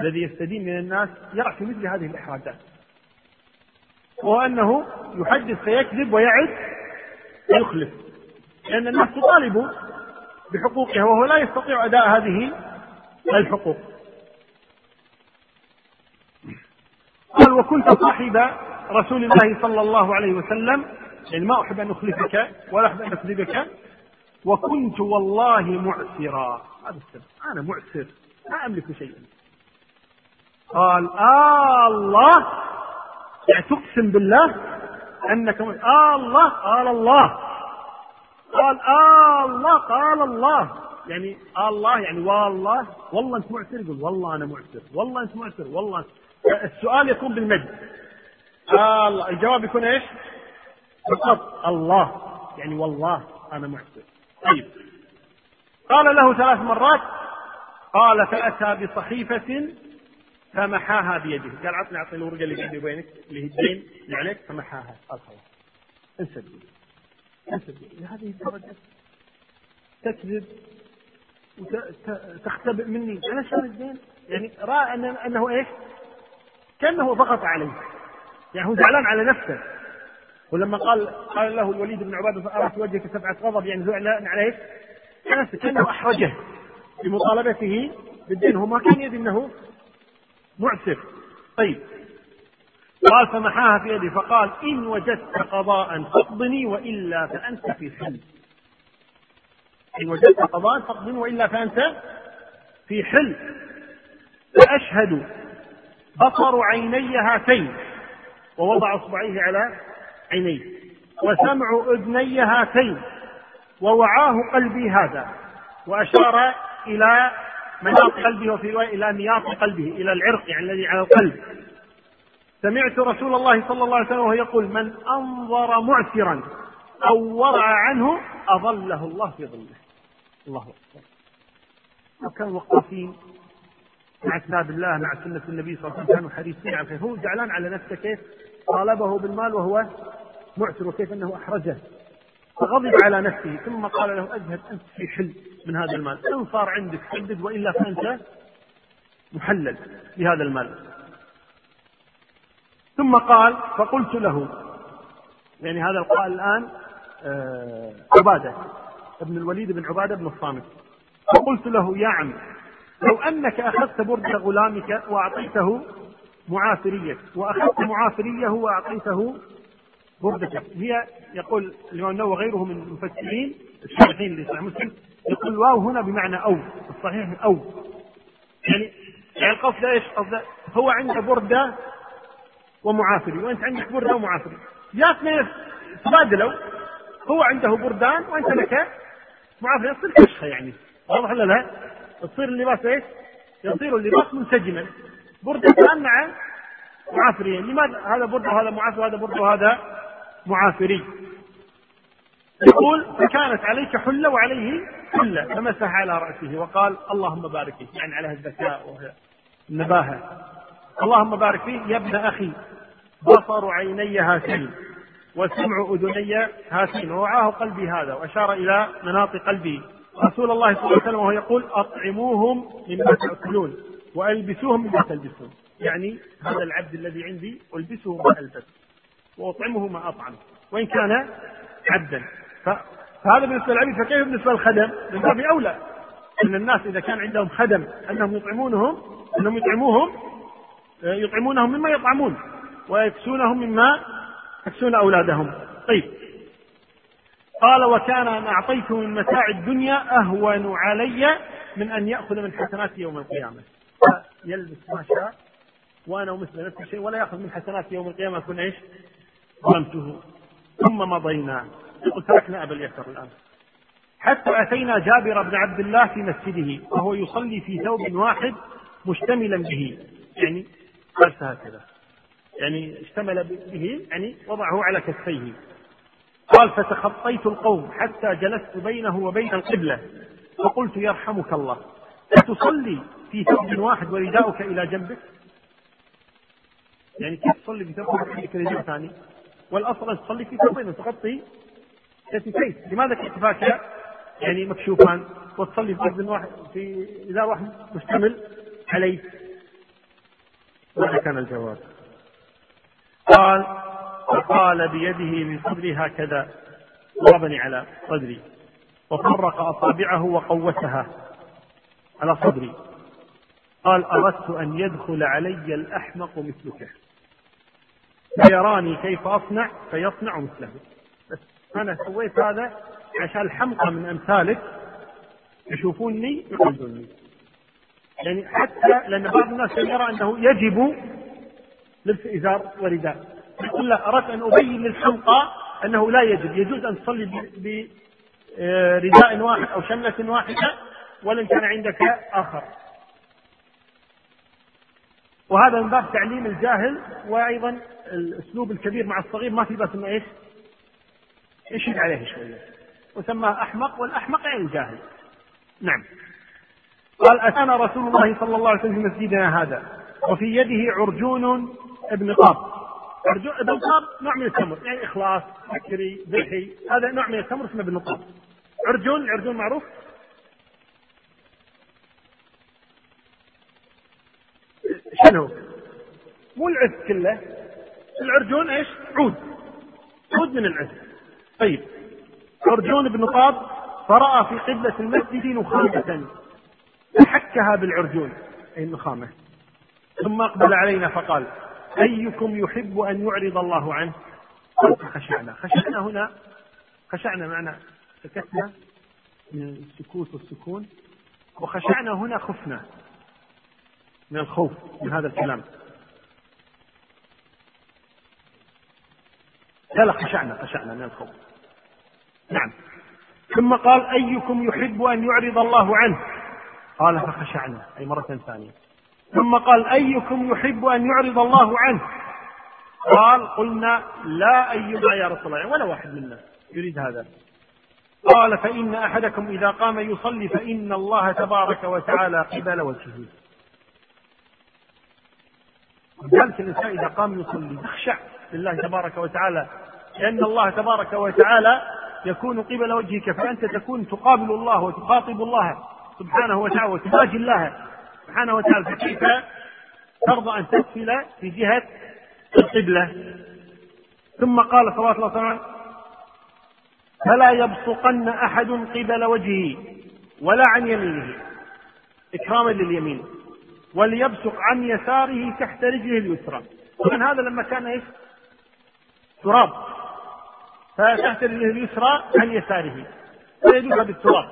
الذي يستدين من الناس يرى في مثل هذه الإحراجات. وهو أنه يحدث فيكذب ويعد ويخلف. لأن الناس تطالب بحقوقها وهو لا يستطيع أداء هذه الحقوق. قال وكنت صاحب رسول الله صلى الله عليه وسلم يعني ما أحب أن أخلفك ولا أحب أن أكذبك. وكنت والله معسرا. هذا السبب. أنا معسر. لا أملك شيئا. قال آه الله. يعني تقسم بالله أنك آه الله. قال الله. قال آه الله. قال الله. يعني آه الله. يعني والله. والله أنت معسر؟ يقول والله أنا معسر. والله أنت معسر. والله السؤال يكون بالمجد آه الله. الجواب يكون إيش؟ فقط الله يعني والله أنا معسر طيب. قال له ثلاث مرات قال فأتى بصحيفة فمحاها بيده. قال عطني أعطني الورقة اللي بيني وبينك اللي هي الدين اللي عليك فمحاها. قال خلاص انسى الدين انسى الدين هذه الدرجه تكذب وتختبئ مني. أنا شان الدين؟ يعني رأى أنه إيش؟ كأنه ضغط عليه يعني هو زعلان على نفسه. ولما قال قال له الوليد بن عبادة فأرت وجهك سبعة غضب يعني زعلان عليه نفسه كأنه أحرجه. بمطالبته بالدين. هو ما كان يدري إنه معسر. طيب. قال فمحاها في يدي فقال إن وجدت قضاء فاقضني وإلا فأنت في حل إن وجدت قضاء فاقضني وإلا فأنت في حل فأشهد بصر عيني هاتين ووضع اصبعيه على عينيه وسمع أذني هاتين. ووعاه قلبي هذا. وأشار إلى مناط قلبه وفي رواية إلى نياط قلبه إلى العرق يعني الذي على القلب. سمعت رسول الله صلى الله عليه وسلم وهو يقول من أنظر معسرا أو ورع عنه أظله الله في ظله. الله أكبر. وكانوا وقافين مع كتاب الله مع سنة النبي صلى الله عليه وسلم كانوا حريصين على الخير. هو زعلان على نفسه كيف؟ طالبه بالمال وهو معسر وكيف أنه أحرجه فغضب على نفسه ثم قال له أذهب أنت في حل من هذا المال. إن صار عندك حدد وإلا فأنت محلل بهذا المال. ثم قال فقلت له يعني هذا القائل الآن آه، عبادة ابن الوليد بن عبادة بن الصامت. فقلت له يا عم لو أنك أخذت برد غلامك وأعطيته معافريه واخذت معافريه واعطيته بردة هي يقول الإمام النووي وغيره من المفسرين الشارحين لصحيح مسلم يقول واو هنا بمعنى أو الصحيح أو يعني يعني القصد إيش؟ قصد هو عنده بردة ومعافري وأنت عندك بردة ومعافري يا اثنين تبادلوا هو عنده بردان وأنت لك معافري يصير كشخة يعني واضح ولا لا؟ تصير اللباس إيش؟ يصير اللباس منسجما بردة مع معافرين لماذا هذا برد وهذا معافر وهذا برد وهذا معافري؟ يقول فكانت عليك حلة وعليه حلة فمسح على رأسه وقال اللهم بارك فيه يعني عليها الذكاء والنباهة. اللهم بارك فيه يا ابن أخي بصر عيني هاتين وسمع أذني هاتين ووعاه قلبي هذا وأشار إلى مناط قلبي. رسول الله صلى الله عليه وسلم وهو يقول أطعموهم مما تأكلون. وألبسوهم مما تلبسون. يعني هذا العبد الذي عندي ألبسه ما ألبس وأطعمه ما أطعم وإن كان عبدا. فهذا بالنسبة للعبيد فكيف بالنسبة للخدم؟ من باب أولى. أن الناس إذا كان عندهم خدم أنهم يطعمونهم أنهم يطعموهم يطعمونهم مما يطعمون ويكسونهم مما يكسون أولادهم. طيب. قال وكان أن أعطيته من متاع الدنيا أهون علي من أن يأخذ من حسناتي يوم القيامة. يلبس ما شاء. وأنا ومثل نفس الشيء ولا يأخذ من حسناتي يوم القيامة أكون إيش ظلمته. ثم مضينا. يقول تركنا أبا اليسر الآن. حتى أتينا جابر بن عبد الله في مسجده وهو يصلي في ثوب واحد مشتملا به. يعني جلس هكذا. يعني اشتمل به يعني وضعه على كفيه. قال فتخطيت القوم حتى جلست بينه وبين القبلة. فقلت يرحمك الله. أتصلي في ثوب واحد ورداؤك إلى جنبك. يعني كيف تصلي في ثوب واحد رداء ثاني؟ والأصل أن تصلي في ثوبين وتغطي كتفيك لماذا كتفاك يعني مكشوفان. وتصلي في أذن واحد في إذا واحد مشتمل عليه. ماذا كان الجواب؟ قال فقال بيده من صدري هكذا ضربني على صدري. وفرق أصابعه وقوسها. على صدري. قال أردت أن يدخل علي الأحمق مثلك. فيراني كيف أصنع؟ فيصنع مثله. بس أنا سويت هذا عشان الحمقى من أمثالك. يشوفوني يقلدوني يعني حتى لأن بعض الناس يرى أنه يجب لبس إزار ورداء يقول لا أردت أن أبين للحمقى أنه لا يجب. يجوز أن تصلي برداء واحد أو شملة واحدة ولن كان عندك آخر وهذا من باب تعليم الجاهل وأيضا الأسلوب الكبير مع الصغير ما في بس إنه إيش؟ يشد عليه شوية وسماه أحمق والأحمق يعني الجاهل. نعم. قال أتانا رسول الله صلى الله عليه وسلم في مسجدنا هذا وفي يده عرجون ابن قاب. عرجون ابن قاب نوع من التمر يعني إخلاص سكري ذبحي هذا نوع من التمر اسمه ابن قاب. عرجون العرجون معروف شنو؟ مو العز كله. العرجون إيش؟ عود. عود من العز طيب. عرجون بن طاب فرأى في قبلة المسجد نخامة. فحكها بالعرجون. أي النخامة. ثم أقبل علينا فقال أيكم يحب أن يعرض الله عنه؟ قال خشعنا. خشعنا هنا. خشعنا معنى سكتنا من السكوت والسكون وخشعنا هنا خفنا. من الخوف من هذا الكلام. لا لا خشعنا خشعنا من الخوف. نعم. ثم قال أيكم يحب أن يعرض الله عنه؟ قال فخشعنا. أي مرة ثانية. ثم قال أيكم يحب أن يعرض الله عنه؟ قال قلنا لا أينا يا رسول الله ولا واحد منا يريد هذا. قال فإن أحدكم إذا قام يصلي فإن الله تبارك وتعالى قبل وجهه. ذلك الإنسان إذا قام يصلي يخشع لله تبارك وتعالى لأن الله تبارك وتعالى يكون قبل وجهك فأنت تكون تقابل الله وتخاطب الله سبحانه وتعالى وتواجه الله سبحانه وتعالى فكيف ترضى أن تدخل في جهة القبلة؟ ثم قال صلى الله عليه وسلم فلا يبصقن أحد قبل وجهه ولا عن يمينه. إكراما لليمين. وليبصق عن يساره تحت رجله اليسرى. طبعا هذا لما كان إيش؟ تراب. فتحت رجله اليسرى عن يساره. فيدوها بالتراب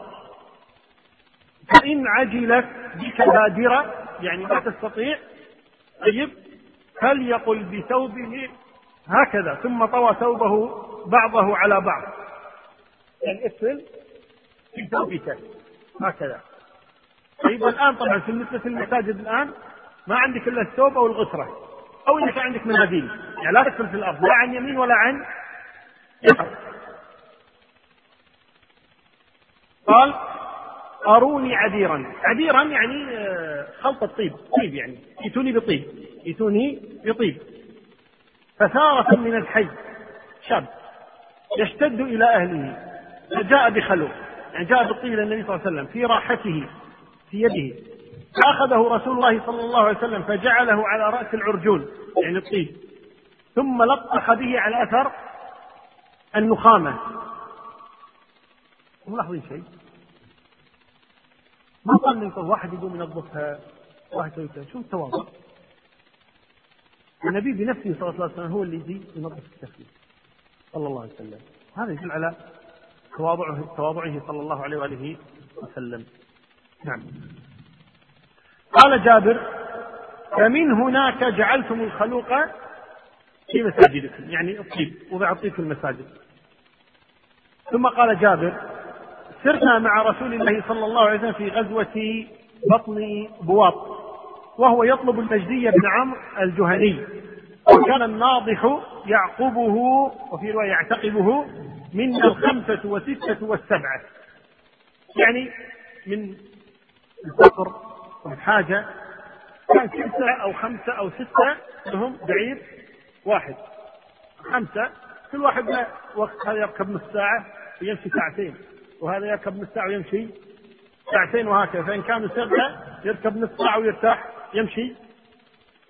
فإن عجلت بك بادرة يعني ما تستطيع طيب فليقل بثوبه هكذا ثم طوى ثوبه بعضه على بعض. يعني افصل في ثوبك. هكذا. طيب الان طبعا في بالنسبة المساجد الآن ما عندك إلا الثوب أو الغسرة أو إنك عندك مناديل. يعني لا تكفل في الأرض لا عن يمين ولا عن يسار. قال أروني عبيرا عبيرا يعني آه، خلط الطيب طيب يعني ائتوني بطيب ائتوني بطيب. فثارة من الحي شاب يشتد إلى أهله فجاء بخلو يعني جاء بالطيب إلى النبي صلى الله عليه وسلم في راحته. في يده فأخذه رسول الله صلى الله عليه وسلم فجعله على رأس العرجون يعني الطيب ثم لطخ به على أثر النخامة. ملاحظين شيء؟ ما قال من واحد يقوم ينظفها واحد يسوي شو التواضع؟ النبي بنفسه صلى الله عليه وسلم هو اللي يجي ينظف التخليل صلى الله عليه وسلم. هذا يدل على تواضعه تواضعه صلى الله عليه وآله وسلم. نعم. قال جابر فمن هناك جعلتم الخلوق في مساجدكم. يعني الطيب وضع الطيب في المساجد. ثم قال جابر سرنا مع رسول الله صلى الله عليه وسلم في غزوة بطن بواط وهو يطلب المجدي بن عمرو الجهني وكان الناضح يعقبه وفي رواية يعتقبه منا الخمسة وستة والسبعة. يعني من الفقر والحاجة كان ستة أو خمسة أو ستة لهم بعير واحد. خمسة كل واحد له وقت هذا يركب نص ساعة ويمشي ساعتين وهذا يركب نص ساعة ويمشي ساعتين وهكذا. فإن كانوا سبعة يركب نصف ساعة ويرتاح يمشي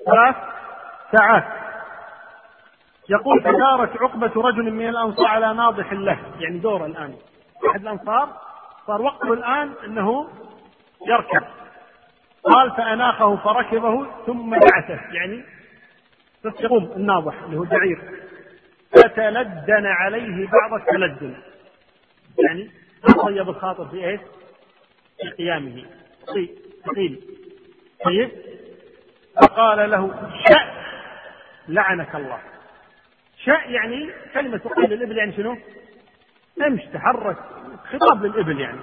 ثلاث ساعات. يقول فدارت عقبة رجل من الأنصار على ناضح له يعني دور الآن. أحد الأنصار صار وقته الآن أنه يركب. قال فأناخه فركبه ثم دعسه يعني يقوم الناضح اللي هو البعير فتلدن عليه بعض التلدن. يعني طيب الخاطر في إيش؟ في قيامه. ثقيل طيب. فقال له شأ لعنك الله. شأ يعني كلمة تقال للإبل يعني شنو؟ امش تحرك خطاب للإبل يعني.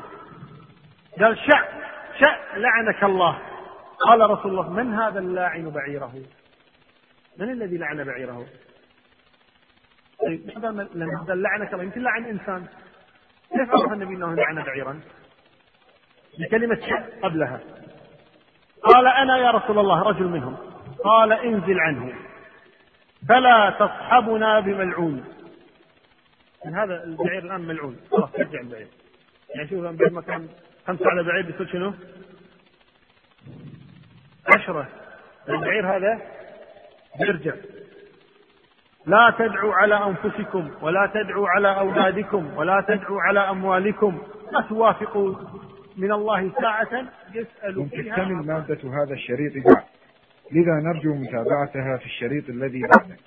قال شأ. شأ لعنك الله. قال رسول الله من هذا اللاعن بعيره؟ من الذي لعن بعيره؟ طيب لما لعنك الله يمكن لعن إنسان. كيف عرف النبي أنه لعن بعيرا؟ بكلمة قبلها. قال أنا يا رسول الله رجل منهم. قال انزل عنه. فلا تصحبنا بملعون. من هذا البعير الآن ملعون. خلاص يرجع البعير. يعني شوف بعد ما كان خمسة على بعير بيصير شنو؟ عشرة. البعير هذا يرجع. لا تدعوا على أنفسكم ولا تدعوا على أولادكم ولا تدعوا على أموالكم. لا توافقوا من الله ساعة يسأل فيها. تكتمل مادة هذا الشريط بعد. لذا نرجو متابعتها في الشريط الذي بعده.